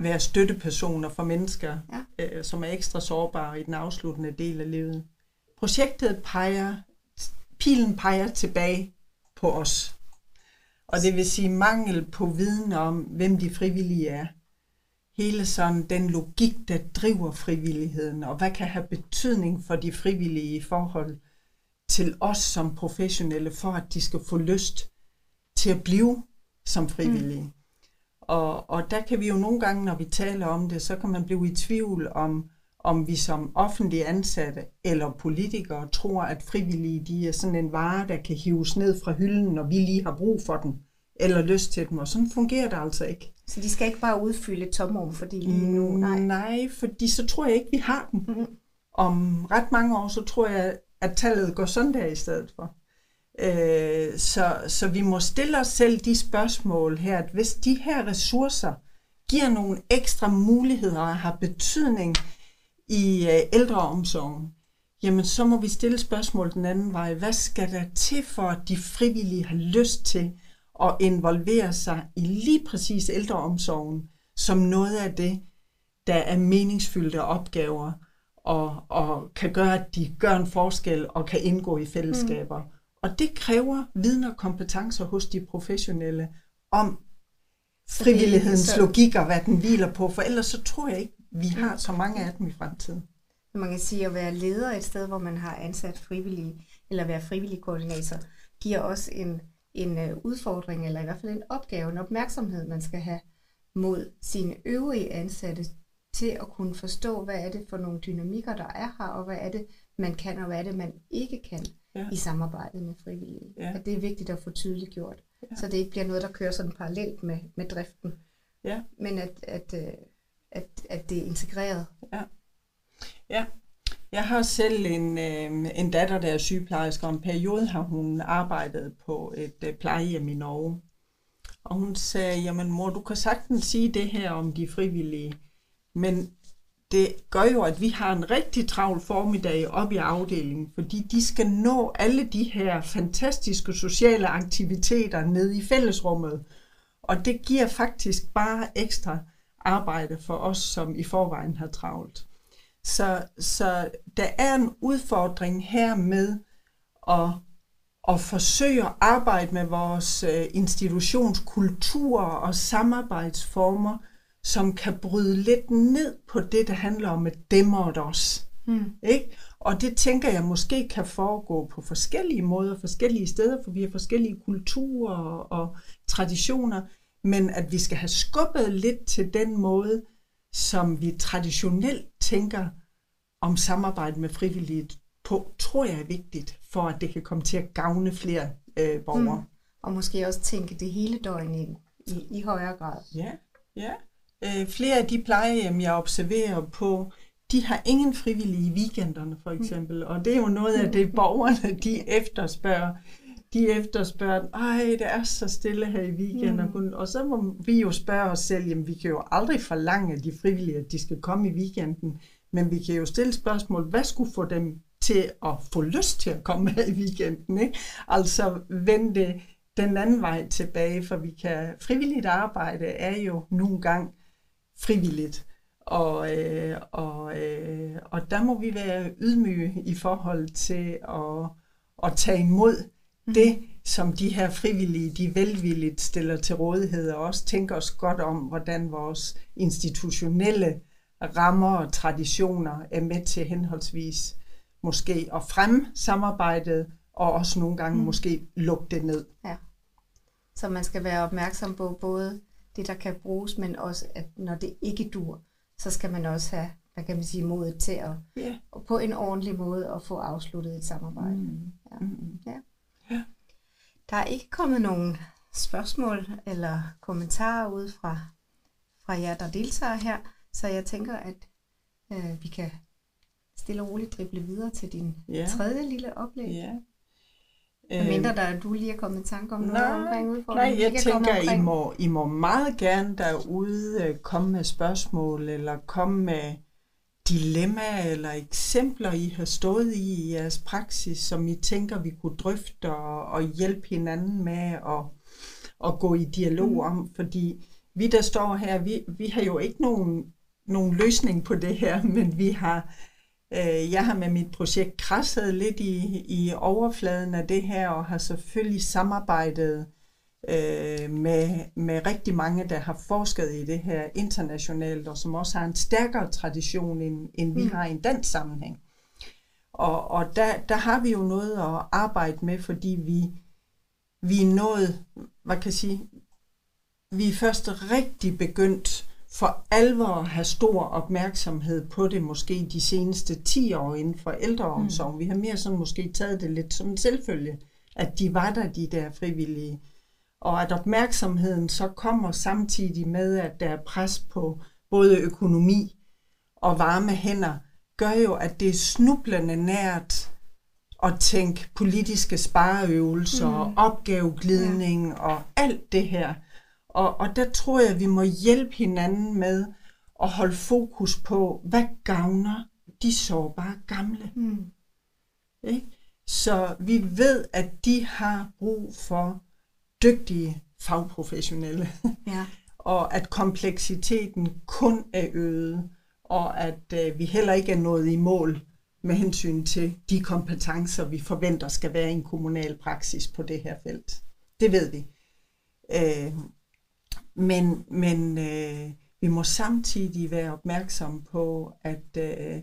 være støttepersoner for mennesker, Ja. øh, som er ekstra sårbare i den afsluttende del af livet. Projektet peger, pilen peger tilbage på os. Og det vil sige mangel på viden om, hvem de frivillige er. Hele sådan den logik, der driver frivilligheden, og hvad kan have betydning for de frivillige i forhold til os som professionelle, for at de skal få lyst til at blive som frivillige. Mm. Og, og der kan vi jo nogle gange, når vi taler om det, så kan man blive i tvivl om, om vi som offentlige ansatte eller politikere tror, at frivillige de er sådan en vare, der kan hives ned fra hylden, når vi lige har brug for den, eller lyst til dem. Og sådan fungerer det altså ikke. Så de skal ikke bare udfylde et tomrum, fordi lige nu, nej. Nej, fordi så tror jeg ikke, vi har den. Mhm. Om ret mange år, så tror jeg, at tallet går sådan der i stedet for. Øh, så, så vi må stille os selv de spørgsmål her, at hvis de her ressourcer giver nogle ekstra muligheder og har betydning i øh, ældreomsorgen, jamen så må vi stille spørgsmål den anden vej. Hvad skal der til for, at de frivillige har lyst til at involvere sig i lige præcis ældreomsorgen som noget af det, der er meningsfyldte opgaver og, og kan gøre, at de gør en forskel og kan indgå i fællesskaber. Mm. Og det kræver viden og kompetencer hos de professionelle om frivillighedens logik og hvad den hviler på, for ellers så tror jeg ikke, vi har så mange af dem i fremtiden. Man kan sige, at være leder et sted, hvor man har ansat frivillige, eller være frivillig koordinator, giver også en, en øh, udfordring, eller i hvert fald en opgave, en opmærksomhed, man skal have mod sine øvrige ansatte til at kunne forstå, hvad er det for nogle dynamikker, der er her, og hvad er det, man kan, og hvad er det, man ikke kan Ja. i samarbejdet med frivillige. Ja. At det er vigtigt at få tydeligt gjort, Ja. så det ikke bliver noget, der kører sådan parallelt med, med driften, Ja. men at, at, øh, at, at det er integreret. Ja, ja. jeg har selv en, øh, en datter, der er sygeplejerske, og en periode har hun arbejdet på et øh, plejehjem i Norge. Og hun sagde, jamen mor, du kan sagtens sige det her om de frivillige, men det gør jo, at vi har en rigtig travl formiddag op i afdelingen, fordi de skal nå alle de her fantastiske sociale aktiviteter ned i fællesrummet. Og det giver faktisk bare ekstra arbejde for os, som i forvejen har travlt. Så, så der er en udfordring her med at, at forsøge at arbejde med vores øh, institutionskultur og samarbejdsformer, som kan bryde lidt ned på det, der handler om et dem og et os. Hmm. Ikke? Og det tænker jeg måske kan foregå på forskellige måder, forskellige steder, for vi har forskellige kulturer og, og traditioner, men at vi skal have skubbet lidt til den måde, som vi traditionelt tænker om samarbejde med frivillige på, tror jeg er vigtigt, for at det kan komme til at gavne flere øh, borgere. Mm. Og måske også tænke det hele døgn ind i, i højere grad. Ja, ja. Øh, flere af de plejehjem, jeg observerer på, de har ingen frivillige i weekenderne, for eksempel. Og det er jo noget af det, borgerne de efterspørger. De efterspørger, ej, det er så stille her i weekenden. Mm. Og så må vi jo spørge os selv, jamen vi kan jo aldrig forlange af de frivillige, at de skal komme i weekenden. Men vi kan jo stille spørgsmål, hvad skulle få dem til at få lyst til at komme her i weekenden? Ikke? Altså vende den anden vej tilbage, for vi kan frivilligt arbejde er jo nogle gange frivilligt. Og, øh, og, øh, og der må vi være ydmyge i forhold til at, at tage imod. Det, som de her frivillige, de velvilligt stiller til rådighed, og også tænker os godt om, hvordan vores institutionelle rammer og traditioner er med til henholdsvis måske at fremme samarbejdet, og også nogle gange mm. måske lukke det ned. Ja. Så man skal være opmærksom på både det, der kan bruges, men også, at når det ikke dur, så skal man også have, hvad kan man sige, modet til at, og på en ordentlig måde at få afsluttet et samarbejde. Mm. Ja. Mm. Ja. Ja. Der er ikke kommet nogen spørgsmål eller kommentarer ud fra, fra jer, der deltager her, så jeg tænker, at øh, vi kan stille og roligt drible videre til din Ja. tredje lille oplæg. Ja. Øh, mindre der du lige er kommet i tanke om noget nej, omkring udfordringen. Nej, jeg tænker, I må, I må meget gerne derude øh, komme med spørgsmål, eller komme med dilemmaer eller eksempler, I har stået i i jeres praksis, som I tænker, vi kunne drøfte og, og hjælpe hinanden med at, at gå i dialog Mhm. om, fordi vi der står her, vi, vi har jo ikke nogen, nogen løsning på det her, men vi har, øh, jeg har med mit projekt krasset lidt i, i overfladen af det her, og har selvfølgelig samarbejdet øh, med, med rigtig mange, der har forsket i det her internationalt, og som også har en stærkere tradition, end, end vi mm. har i en dansk sammenhæng. Og, og der, der har vi jo noget at arbejde med, fordi vi, vi er nået, hvad kan jeg sige, vi er først rigtig begyndt for alvor at have stor opmærksomhed på det, måske de seneste 10 år inden for ældreomsorg. Mm. Vi har mere sådan måske taget det lidt som en selvfølge, at de var der, de der frivillige. Og at opmærksomheden så kommer samtidig med, at der er pres på både økonomi og varme hænder, gør jo, at det er snublende nært at tænke politiske spareøvelser mm. og opgaveglidning ja. og alt det her. Og, og der tror jeg, at vi må hjælpe hinanden med at holde fokus på, hvad gavner de sårbare gamle. Mm. Ikke? Så vi ved, at de har brug for dygtige fagprofessionelle. Ja. og at kompleksiteten kun er øget, og at øh, vi heller ikke er nået i mål med hensyn til de kompetencer, vi forventer skal være i en kommunal praksis på det her felt. Det ved vi. Øh, men men øh, vi må samtidig være opmærksom på, at, øh,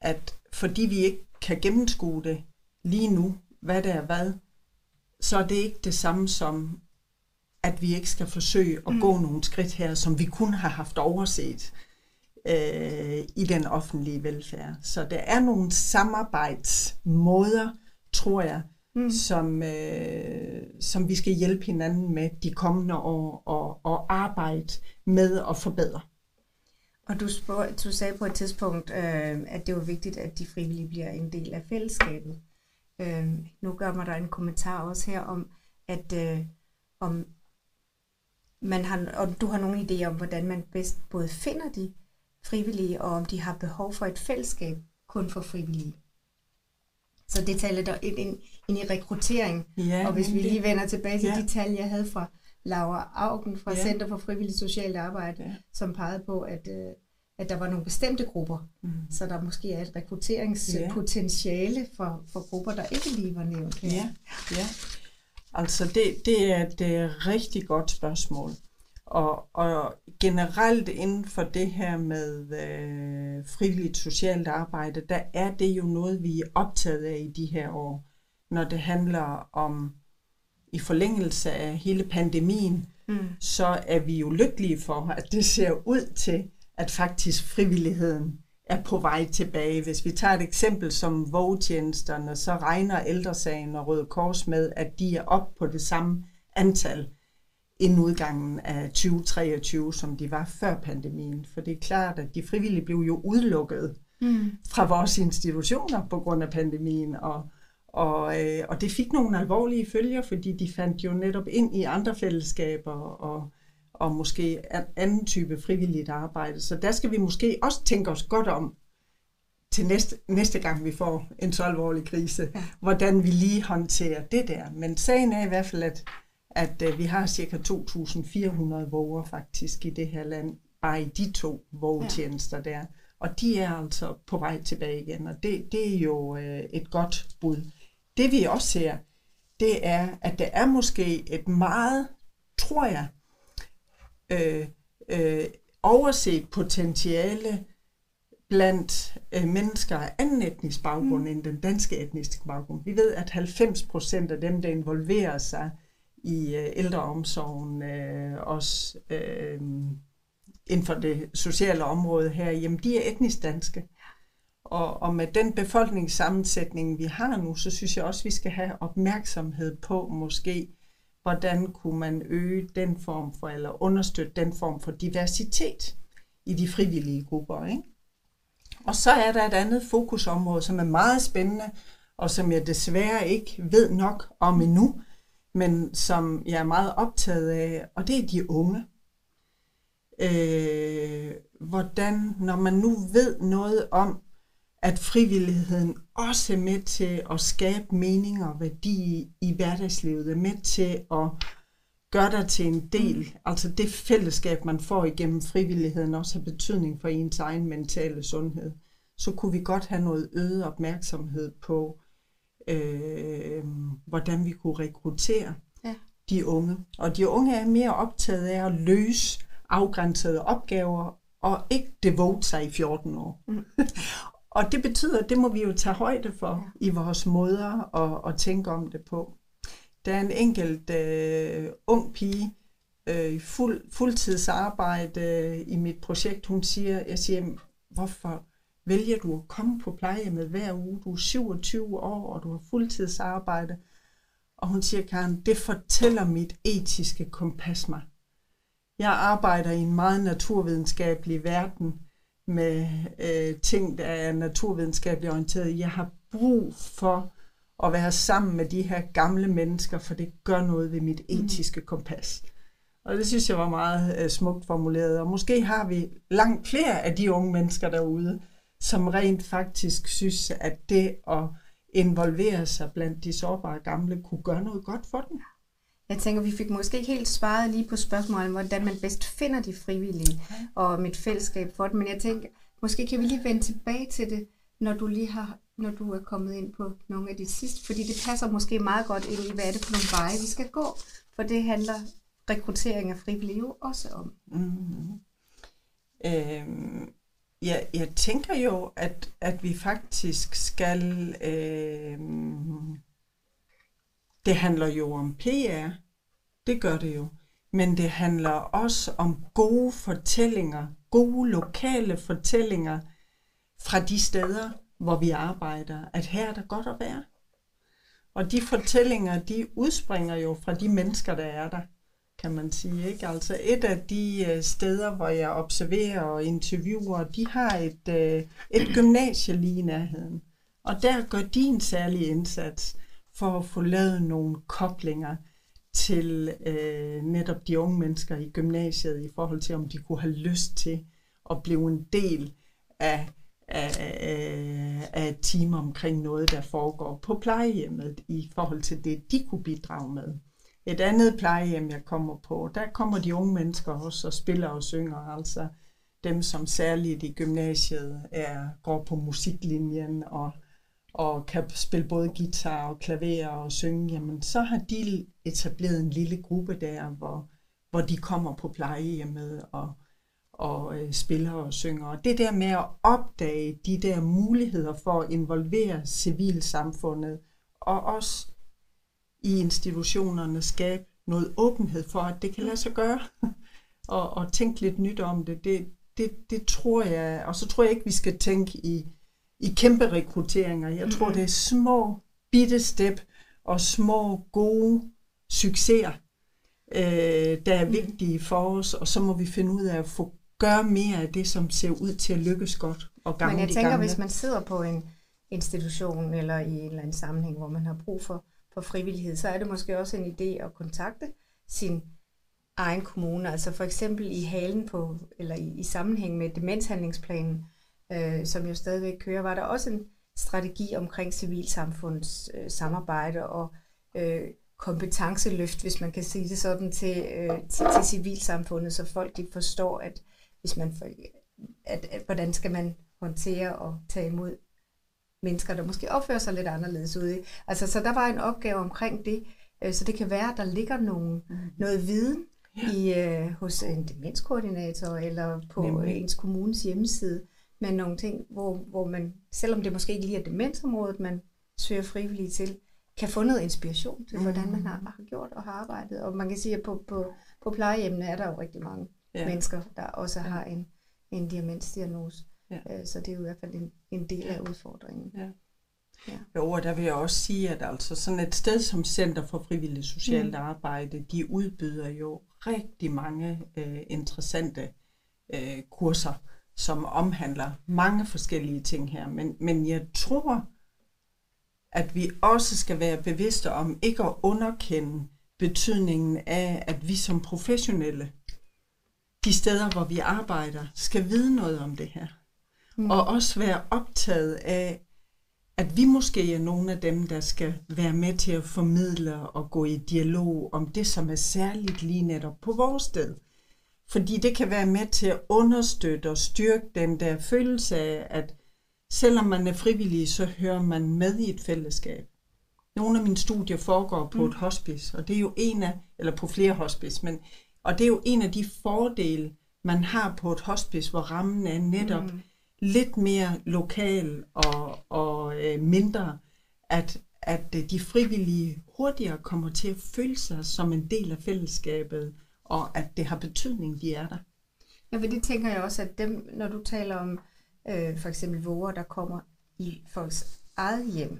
at fordi vi ikke kan gennemskue det lige nu, hvad det er hvad, så er det ikke det samme som, at vi ikke skal forsøge at mm. gå nogle skridt her, som vi kun har haft overset øh, i den offentlige velfærd. Så der er nogle samarbejdsmåder, tror jeg, mm. som, øh, som vi skal hjælpe hinanden med de kommende år og, og arbejde med at forbedre. Og du, spurgte, du sagde på et tidspunkt, øh, at det var vigtigt, at de frivillige bliver en del af fællesskabet. Øh, nu gør man der en kommentar også her om, at øh, om man har, og du har nogle idéer om, hvordan man bedst både finder de frivillige, og om de har behov for et fællesskab kun for frivillige. Så det taler der ind, ind, ind i rekruttering. Ja, og hvis vi lige vender tilbage til ja. de tal, jeg havde fra Laura Augen fra ja. Center for Frivilligt Socialt Arbejde, ja. som pegede på, at, øh, at der var nogle bestemte grupper. Mm. Så der måske er et rekrutteringspotentiale for, for grupper, der ikke lige var nævnt her. Ja, ja. Altså det, det er et er rigtig godt spørgsmål. Og, og generelt inden for det her med øh, frivilligt socialt arbejde, der er det jo noget, vi er optaget af i de her år, når det handler om i forlængelse af hele pandemien, mm. så er vi jo lykkelige for, at det ser ud til, at faktisk frivilligheden er på vej tilbage. Hvis vi tager et eksempel som vågetjenesterne, så regner ældresagen og Røde Kors med, at de er op på det samme antal inden udgangen af 2023, som de var før pandemien. For det er klart, at de frivillige blev jo udelukket mm. fra vores institutioner på grund af pandemien, og, og, øh, og det fik nogle alvorlige følger, fordi de fandt jo netop ind i andre fællesskaber og, og måske anden type frivilligt arbejde. Så der skal vi måske også tænke os godt om til næste, næste gang, vi får en så alvorlig krise, ja. hvordan vi lige håndterer det der. Men sagen er i hvert fald, at at øh, vi har cirka 2.400 våger faktisk i det her land, bare i de to vågetjenester ja. der. Og de er altså på vej tilbage igen, og det, det er jo øh, et godt bud. Det vi også ser, det er, at der er måske et meget, tror jeg, øh, øh, overset potentiale blandt øh, mennesker af anden etnisk baggrund mm. end den danske etniske baggrund. Vi ved, at 90 procent af dem, der involverer sig i øh, ældreomsorgen, øh, også øh, inden for det sociale område her, jamen de er etnisk danske. Og, og med den befolkningssammensætning, vi har nu, så synes jeg også, vi skal have opmærksomhed på måske, hvordan kunne man øge den form for, eller understøtte den form for diversitet i de frivillige grupper. Ikke? Og så er der et andet fokusområde, som er meget spændende, og som jeg desværre ikke ved nok om endnu, men som jeg er meget optaget af, og det er de unge. Øh, hvordan, når man nu ved noget om, at frivilligheden også med til at skabe mening og værdi i, hverdagslivet, er med til at gør dig til en del, mm. altså det fællesskab, man får igennem frivilligheden, også har betydning for ens egen mentale sundhed, så kunne vi godt have noget øget opmærksomhed på, øh, hvordan vi kunne rekruttere ja. de unge. Og de unge er mere optaget af at løse afgrænsede opgaver, og ikke devote sig i 14 år. Mm. og det betyder, at det må vi jo tage højde for ja. i vores måder at, at tænke om det på. Der er en enkelt øh, ung pige, øh, fuld, fuldtidsarbejde øh, i mit projekt. Hun siger, jeg siger, hvorfor vælger du at komme på plejehjemmet hver uge? Du er 27 år, og du har fuldtidsarbejde. Og hun siger, Karen, det fortæller mit etiske kompas mig. Jeg arbejder i en meget naturvidenskabelig verden med øh, ting, der er naturvidenskabeligt orienteret. Jeg har brug for at være sammen med de her gamle mennesker, for det gør noget ved mit mm. etiske kompas. Og det synes jeg var meget øh, smukt formuleret. Og måske har vi langt flere af de unge mennesker derude, som rent faktisk synes, at det at involvere sig blandt de sårbare gamle kunne gøre noget godt for dem. Jeg tænker, vi fik måske ikke helt svaret lige på spørgsmålet, hvordan man bedst finder de frivillige og mit fællesskab for det, men jeg tænker, måske kan vi lige vende tilbage til det, når du lige har når du er kommet ind på nogle af de sidste, fordi det passer måske meget godt ind i, hvad er det for nogle veje, vi skal gå, for det handler rekruttering af frivillige jo også om. Mm-hmm. Øhm, ja, jeg tænker jo, at, at vi faktisk skal... Øhm, det handler jo om PR, det gør det jo, men det handler også om gode fortællinger, gode lokale fortællinger fra de steder, hvor vi arbejder, at her er der godt at være. Og de fortællinger, de udspringer jo fra de mennesker, der er der, kan man sige. Ikke? Altså et af de øh, steder, hvor jeg observerer og interviewer, de har et, øh, et gymnasie lige i nærheden. Og der gør de en særlig indsats for at få lavet nogle koblinger til øh, netop de unge mennesker i gymnasiet i forhold til, om de kunne have lyst til at blive en del af af, af, af et team omkring noget, der foregår på plejehjemmet i forhold til det, de kunne bidrage med. Et andet plejehjem, jeg kommer på, der kommer de unge mennesker også og spiller og synger, altså dem, som særligt i gymnasiet er, går på musiklinjen og, og kan spille både guitar og klaver og synge, jamen så har de etableret en lille gruppe der, hvor, hvor de kommer på plejehjemmet og, og øh, spiller og synger. Og det der med at opdage de der muligheder for at involvere civilsamfundet, og også i institutionerne skabe noget åbenhed for, at det kan lade sig gøre, og, og tænke lidt nyt om det, det, det, det tror jeg, og så tror jeg ikke, vi skal tænke i, i kæmpe rekrutteringer. Jeg tror, det er små, bitte step og små, gode succeser, øh, der er vigtige for os, og så må vi finde ud af at få gøre mere af det, som ser ud til at lykkes godt og gamle Men jeg tænker, gamle. hvis man sidder på en institution eller i en eller anden sammenhæng, hvor man har brug for, for frivillighed, så er det måske også en idé at kontakte sin egen kommune. Altså for eksempel i halen på, eller i, i sammenhæng med demenshandlingsplanen, øh, som jo stadigvæk kører, var der også en strategi omkring civilsamfunds øh, samarbejde og øh, kompetenceløft, hvis man kan sige det sådan, til, øh, til, til civilsamfundet, så folk de forstår, at hvis man for, at, at, hvordan skal man håndtere og tage imod mennesker, der måske opfører sig lidt anderledes ude. Altså, så der var en opgave omkring det, øh, så det kan være, at der ligger nogle, mm. noget viden ja. i, øh, hos en demenskoordinator eller på Nemlig. ens kommunes hjemmeside, med nogle ting, hvor, hvor man, selvom det måske ikke lige er demensområdet, man søger frivillige til, kan få noget inspiration til, hvordan man har, mm. har gjort og har arbejdet. Og man kan sige, at på, på, på plejehjemmene er der jo rigtig mange ja. mennesker, der også har en, en demensdiagnose. Ja. Øh, så det er jo i hvert fald en, en del af udfordringen. Ja. Ja. Jo, og der vil jeg også sige, at altså sådan et sted som Center for Frivilligt Socialt mm. Arbejde, de udbyder jo rigtig mange øh, interessante øh, kurser, som omhandler mange forskellige ting her. Men, men jeg tror, at vi også skal være bevidste om ikke at underkende betydningen af, at vi som professionelle de steder, hvor vi arbejder, skal vide noget om det her. Mm. Og også være optaget af, at vi måske er nogle af dem, der skal være med til at formidle og gå i dialog om det, som er særligt lige netop på vores sted. Fordi det kan være med til at understøtte og styrke den der følelse af, at selvom man er frivillig, så hører man med i et fællesskab. Nogle af mine studier foregår på mm. et hospice, og det er jo en af, eller på flere hospice, men, og det er jo en af de fordele, man har på et hospice, hvor rammen er netop mm. lidt mere lokal og, og øh, mindre, at, at øh, de frivillige hurtigere kommer til at føle sig som en del af fællesskabet, og at det har betydning, de er der. Ja, for det tænker jeg også, at dem, når du taler om øh, for eksempel våger, der kommer i folks eget hjem,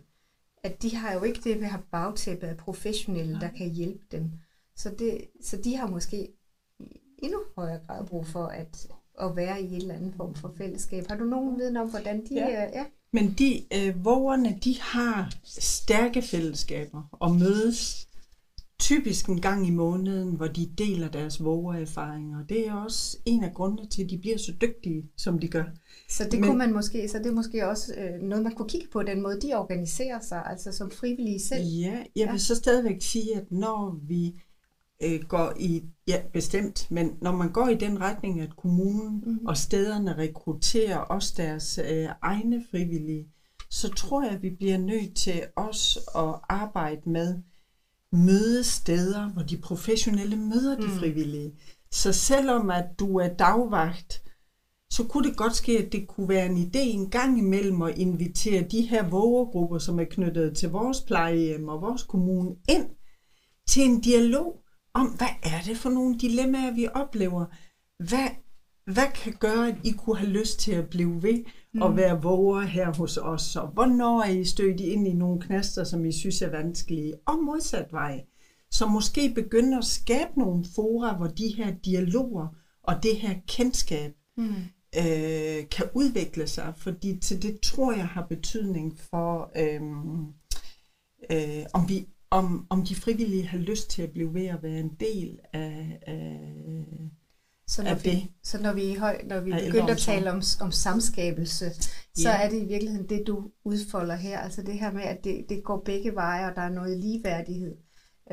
at de har jo ikke det at have bagtæppet af professionelle, der kan hjælpe dem. Så, det, så de har måske i endnu højere grad brug for at, at være i en eller anden form for fællesskab. Har du nogen viden om, hvordan de... Ja. Øh, ja. Men de øh, vågerne, de har stærke fællesskaber og mødes typisk en gang i måneden, hvor de deler deres vågererfaringer. Det er også en af grundene til, at de bliver så dygtige, som de gør. Så det Men, kunne man måske, så det er måske også øh, noget, man kunne kigge på, den måde, de organiserer sig, altså som frivillige selv. Ja, jeg ja. vil så stadigvæk sige, at når vi øh, går i, ja bestemt, men når man går i den retning, at kommunen mm-hmm. og stederne rekrutterer også deres øh, egne frivillige, så tror jeg, at vi bliver nødt til også at arbejde med mødesteder, hvor de professionelle møder de mm. frivillige. Så selvom at du er dagvagt, så kunne det godt ske, at det kunne være en idé en gang imellem at invitere de her vågergrupper, som er knyttet til vores plejehjem og vores kommune, ind til en dialog om, hvad er det for nogle dilemmaer, vi oplever? Hvad, hvad kan gøre, at I kunne have lyst til at blive ved mm. og være våger her hos os? Og hvornår er I stødt ind i nogle knaster, som I synes er vanskelige? Og modsat vej. Så måske begynde at skabe nogle fora, hvor de her dialoger og det her kendskab mm. øh, kan udvikle sig. Fordi til det tror jeg har betydning for, øh, øh, om vi om, om de frivillige har lyst til at blive ved at være en del af, af, så når, vi, så når vi, høj, når vi begynder at tale om, om samskabelse, så ja. er det i virkeligheden det, du udfolder her. Altså det her med, at det, det går begge veje, og der er noget ligeværdighed,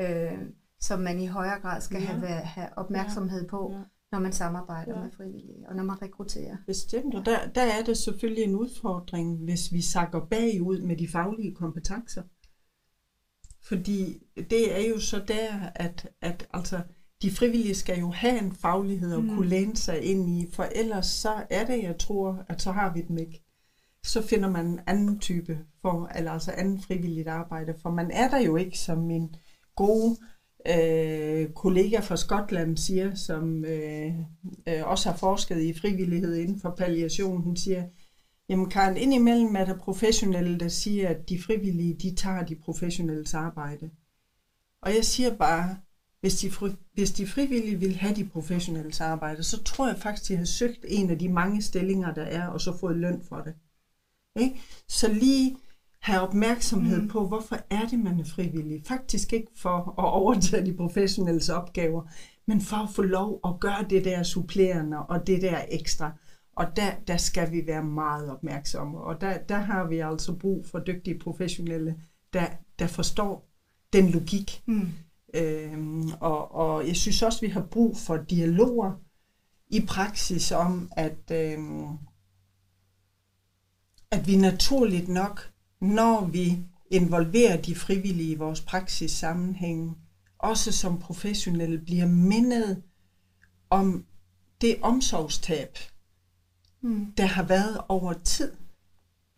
øh, som man i højere grad skal ja. have, have opmærksomhed på, ja. når man samarbejder ja. med frivillige, og når man rekrutterer. Bestemt, og der, der er det selvfølgelig en udfordring, hvis vi sakker bagud med de faglige kompetencer. Fordi det er jo så der, at, at altså, de frivillige skal jo have en faglighed og mm. kunne læne sig ind i, for ellers så er det, jeg tror, at så har vi dem ikke. Så finder man en anden type, for, eller altså anden frivilligt arbejde, for man er der jo ikke, som min gode øh, kollega fra Skotland siger, som øh, øh, også har forsket i frivillighed inden for palliation, hun siger, Jamen Karen, indimellem er der professionelle, der siger, at de frivillige, de tager de professionelles arbejde. Og jeg siger bare, hvis de, hvis de frivillige vil have de professionelles arbejde, så tror jeg faktisk, de har søgt en af de mange stillinger, der er, og så fået løn for det. Ikke? Så lige have opmærksomhed mm. på, hvorfor er det, man er frivillig. Faktisk ikke for at overtage de professionelles opgaver, men for at få lov at gøre det der supplerende og det der ekstra. Og der, der skal vi være meget opmærksomme, og der, der har vi altså brug for dygtige professionelle, der, der forstår den logik. Mm. Øhm, og, og jeg synes også, vi har brug for dialoger i praksis om, at, øhm, at vi naturligt nok, når vi involverer de frivillige i vores praksis sammenhæng, også som professionelle bliver mindet om det omsorgstab, mm. der har været over tid,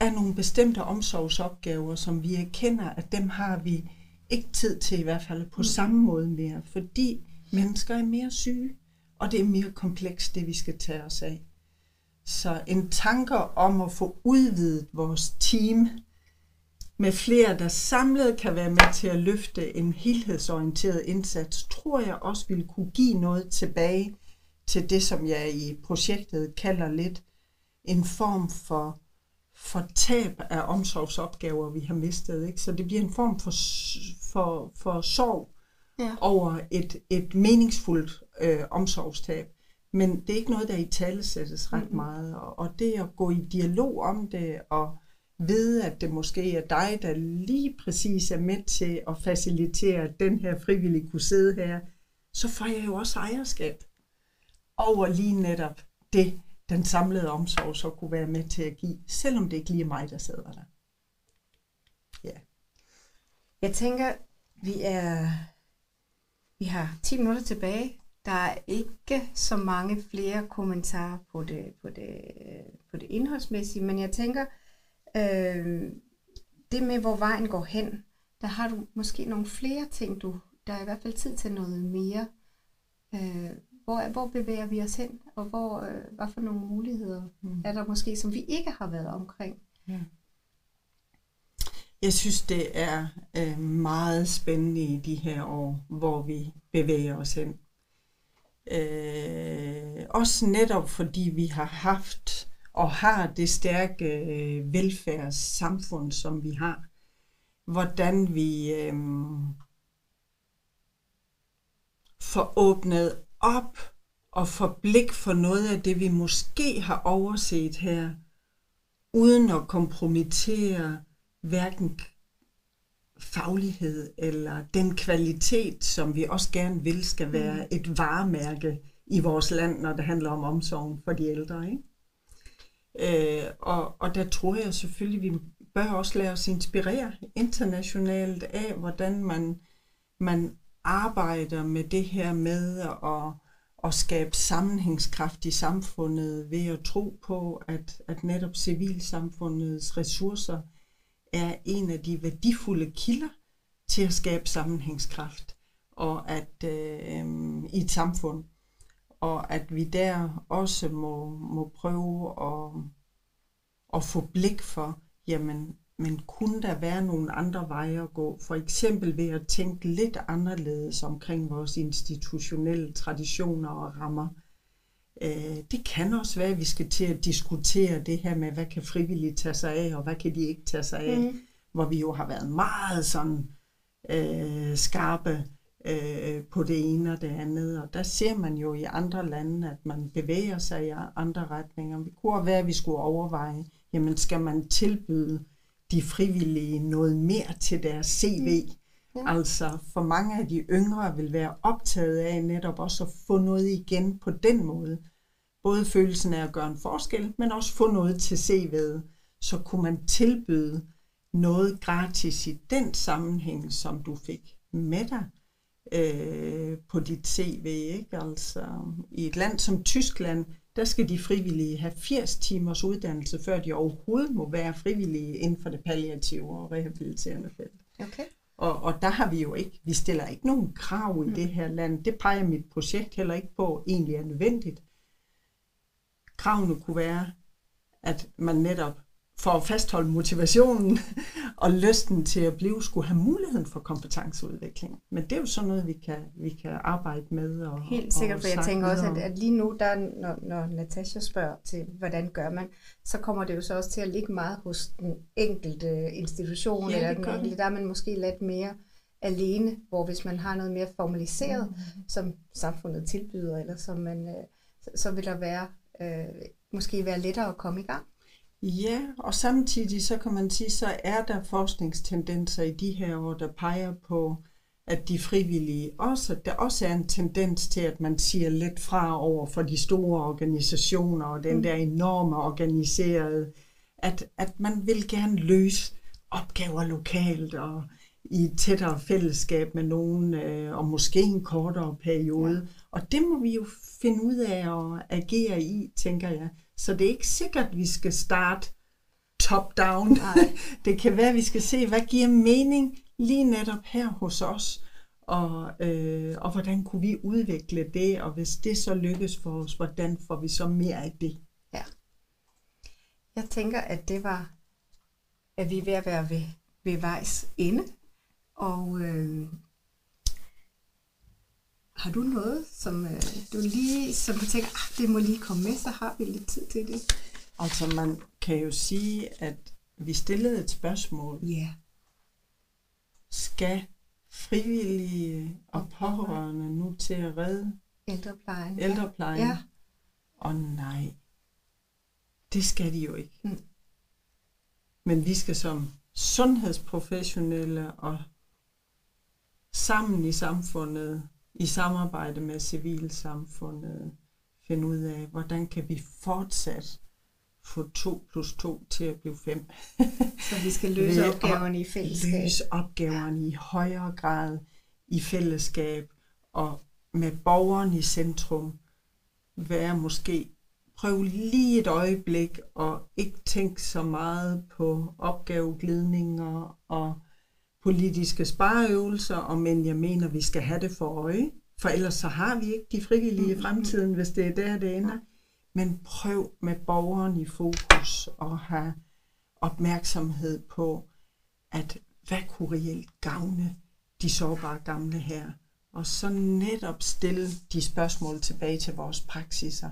af nogle bestemte omsorgsopgaver, som vi erkender, at dem har vi ikke tid til i hvert fald på mm. samme måde mere, fordi mennesker er mere syge, og det er mere komplekst, det vi skal tage os af. Så en tanke om at få udvidet vores team med flere, der samlet kan være med til at løfte en helhedsorienteret indsats, tror jeg også vil kunne give noget tilbage til det, som jeg i projektet kalder lidt en form for, for tab af omsorgsopgaver, vi har mistet. Ikke? Så det bliver en form for, for, for sorg ja. over et, et meningsfuldt øh, omsorgstab. Men det er ikke noget, der i tale sættes ret mm-hmm. meget. Og, og det at gå i dialog om det, og ved, at det måske er dig, der lige præcis er med til at facilitere, at den her frivillige kunne sidde her, så får jeg jo også ejerskab over lige netop det, den samlede omsorg så kunne være med til at give, selvom det ikke lige er mig, der sidder der. Ja. Jeg tænker, vi er vi har 10 minutter tilbage. Der er ikke så mange flere kommentarer på det, på det, på det indholdsmæssige, men jeg tænker, øh, det med, hvor vejen går hen, der har du måske nogle flere ting, du, der er i hvert fald tid til noget mere. Øh, hvor, hvor bevæger vi os hen, og hvor, øh, hvad for nogle muligheder mm. er der måske, som vi ikke har været omkring? Ja. Jeg synes, det er øh, meget spændende i de her år, hvor vi bevæger os hen. Øh, også netop fordi vi har haft og har det stærke øh, velfærdssamfund, som vi har. Hvordan vi øh, får åbnet op og får blik for noget af det, vi måske har overset her, uden at kompromittere hverken faglighed eller den kvalitet, som vi også gerne vil, skal være mm. et varemærke i vores land, når det handler om omsorgen for de ældre. Ikke? Øh, og, og der tror jeg selvfølgelig, vi bør også lade os inspirere internationalt af, hvordan man, man arbejder med det her med at, at skabe sammenhængskraft i samfundet ved at tro på, at, at netop civilsamfundets ressourcer er en af de værdifulde kilder til at skabe sammenhængskraft og at øh, i et samfund. Og at vi der også må, må prøve at, at få blik for, jamen, men kunne der være nogle andre veje at gå? For eksempel ved at tænke lidt anderledes omkring vores institutionelle traditioner og rammer. Øh, det kan også være, at vi skal til at diskutere det her med, hvad kan frivillige tage sig af, og hvad kan de ikke tage sig af. Mm. Hvor vi jo har været meget sådan øh, skarpe øh, på det ene og det andet. Og der ser man jo i andre lande, at man bevæger sig i andre retninger. Det kunne være, at vi skulle overveje, jamen skal man tilbyde de frivillige noget mere til deres CV? Mm. Ja. Altså for mange af de yngre vil være optaget af netop også at få noget igen på den måde både følelsen af at gøre en forskel, men også få noget til CV'et. Så kunne man tilbyde noget gratis i den sammenhæng, som du fik med dig øh, på dit CV. Ikke? Altså, I et land som Tyskland, der skal de frivillige have 80 timers uddannelse, før de overhovedet må være frivillige inden for det palliative og rehabiliterende felt. Okay. Og, og der har vi jo ikke, vi stiller ikke nogen krav i mm. det her land. Det peger mit projekt heller ikke på, egentlig er nødvendigt kravene kunne være, at man netop for at fastholde motivationen og lysten til at blive, skulle have muligheden for kompetenceudvikling. Men det er jo sådan noget, vi kan, vi kan arbejde med. Og, Helt sikkert, for jeg tænker også, at, at lige nu, der, når, når Natasha spørger til, hvordan gør man, så kommer det jo så også til at ligge meget hos den enkelte institution, ja, eller den enkelte, der er man måske lidt mere alene, hvor hvis man har noget mere formaliseret, mm-hmm. som samfundet tilbyder, eller som man, øh, så, så vil der være øh, måske være lettere at komme i gang. Ja, og samtidig så kan man sige, så er der forskningstendenser i de her år, der peger på, at de frivillige også, der også er en tendens til, at man siger lidt fra over for de store organisationer og den mm. der enorme organiserede, at, at man vil gerne løse opgaver lokalt og i et tættere fællesskab med nogen, øh, og måske en kortere periode. Ja. Og det må vi jo finde ud af at agere i, tænker jeg. Så det er ikke sikkert, at vi skal starte top-down. det kan være, at vi skal se, hvad giver mening lige netop her hos os, og, øh, og hvordan kunne vi udvikle det, og hvis det så lykkes for os, hvordan får vi så mere af det? Ja. Jeg tænker, at det var, at vi er ved at være ved, ved vejs ende, og øh, har du noget, som øh, du lige, som du tænker, ah, det må lige komme med, så har vi lidt tid til det? Altså man kan jo sige, at vi stillede et spørgsmål. Ja. Yeah. Skal frivillige og pårørende nu til at redde ældreplejen? Ældreplejen. Ja. Og nej, det skal de jo ikke. Mm. Men vi skal som sundhedsprofessionelle og sammen i samfundet, i samarbejde med civilsamfundet, finde ud af, hvordan kan vi fortsat få 2 plus 2 til at blive 5. Så vi skal løse opgaverne i fællesskab. Løse opgaverne i højere grad i fællesskab og med borgeren i centrum. Være måske prøv lige et øjeblik og ikke tænke så meget på opgaveglidninger og politiske spareøvelser, og men jeg mener, vi skal have det for øje, for ellers så har vi ikke de frivillige i fremtiden, hvis det er der, det ender. Men prøv med borgeren i fokus og have opmærksomhed på, at hvad kunne reelt gavne de sårbare gamle her? Og så netop stille de spørgsmål tilbage til vores praksiser.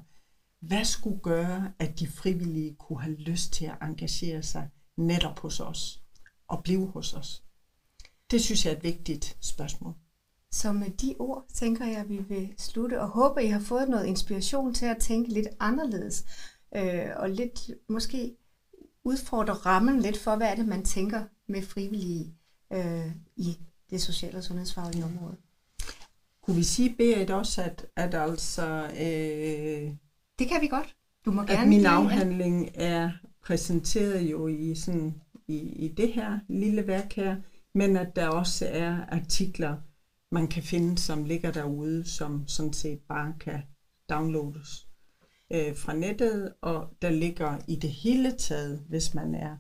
Hvad skulle gøre, at de frivillige kunne have lyst til at engagere sig netop hos os og blive hos os? Det synes jeg er et vigtigt spørgsmål. Så med de ord tænker jeg, at vi vil slutte og håber, I har fået noget inspiration til at tænke lidt anderledes. Øh, og lidt måske udfordre rammen lidt for, hvad er det, man tænker med frivillige øh, i det sociale og sundhedsfaglige område. Kunne vi sige, Berit, også, at, at altså... Øh, det kan vi godt. Du må gerne at min afhandling er præsenteret jo i, sådan, i, i det her lille værk her, men at der også er artikler, man kan finde, som ligger derude, som sådan set bare kan downloades øh, fra nettet, og der ligger i det hele taget, hvis man er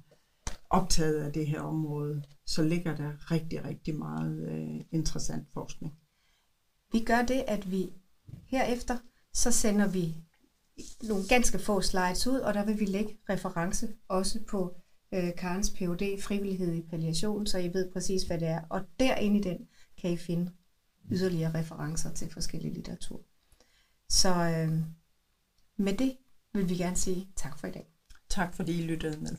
optaget af det her område, så ligger der rigtig, rigtig meget øh, interessant forskning. Vi gør det, at vi herefter, så sender vi nogle ganske få slides ud, og der vil vi lægge reference også på øh, Karens Ph.D. Frivillighed i palliation, så I ved præcis, hvad det er. Og derinde i den kan I finde yderligere referencer til forskellige litteratur. Så øh, med det vil vi gerne sige tak for i dag. Tak fordi I lyttede med.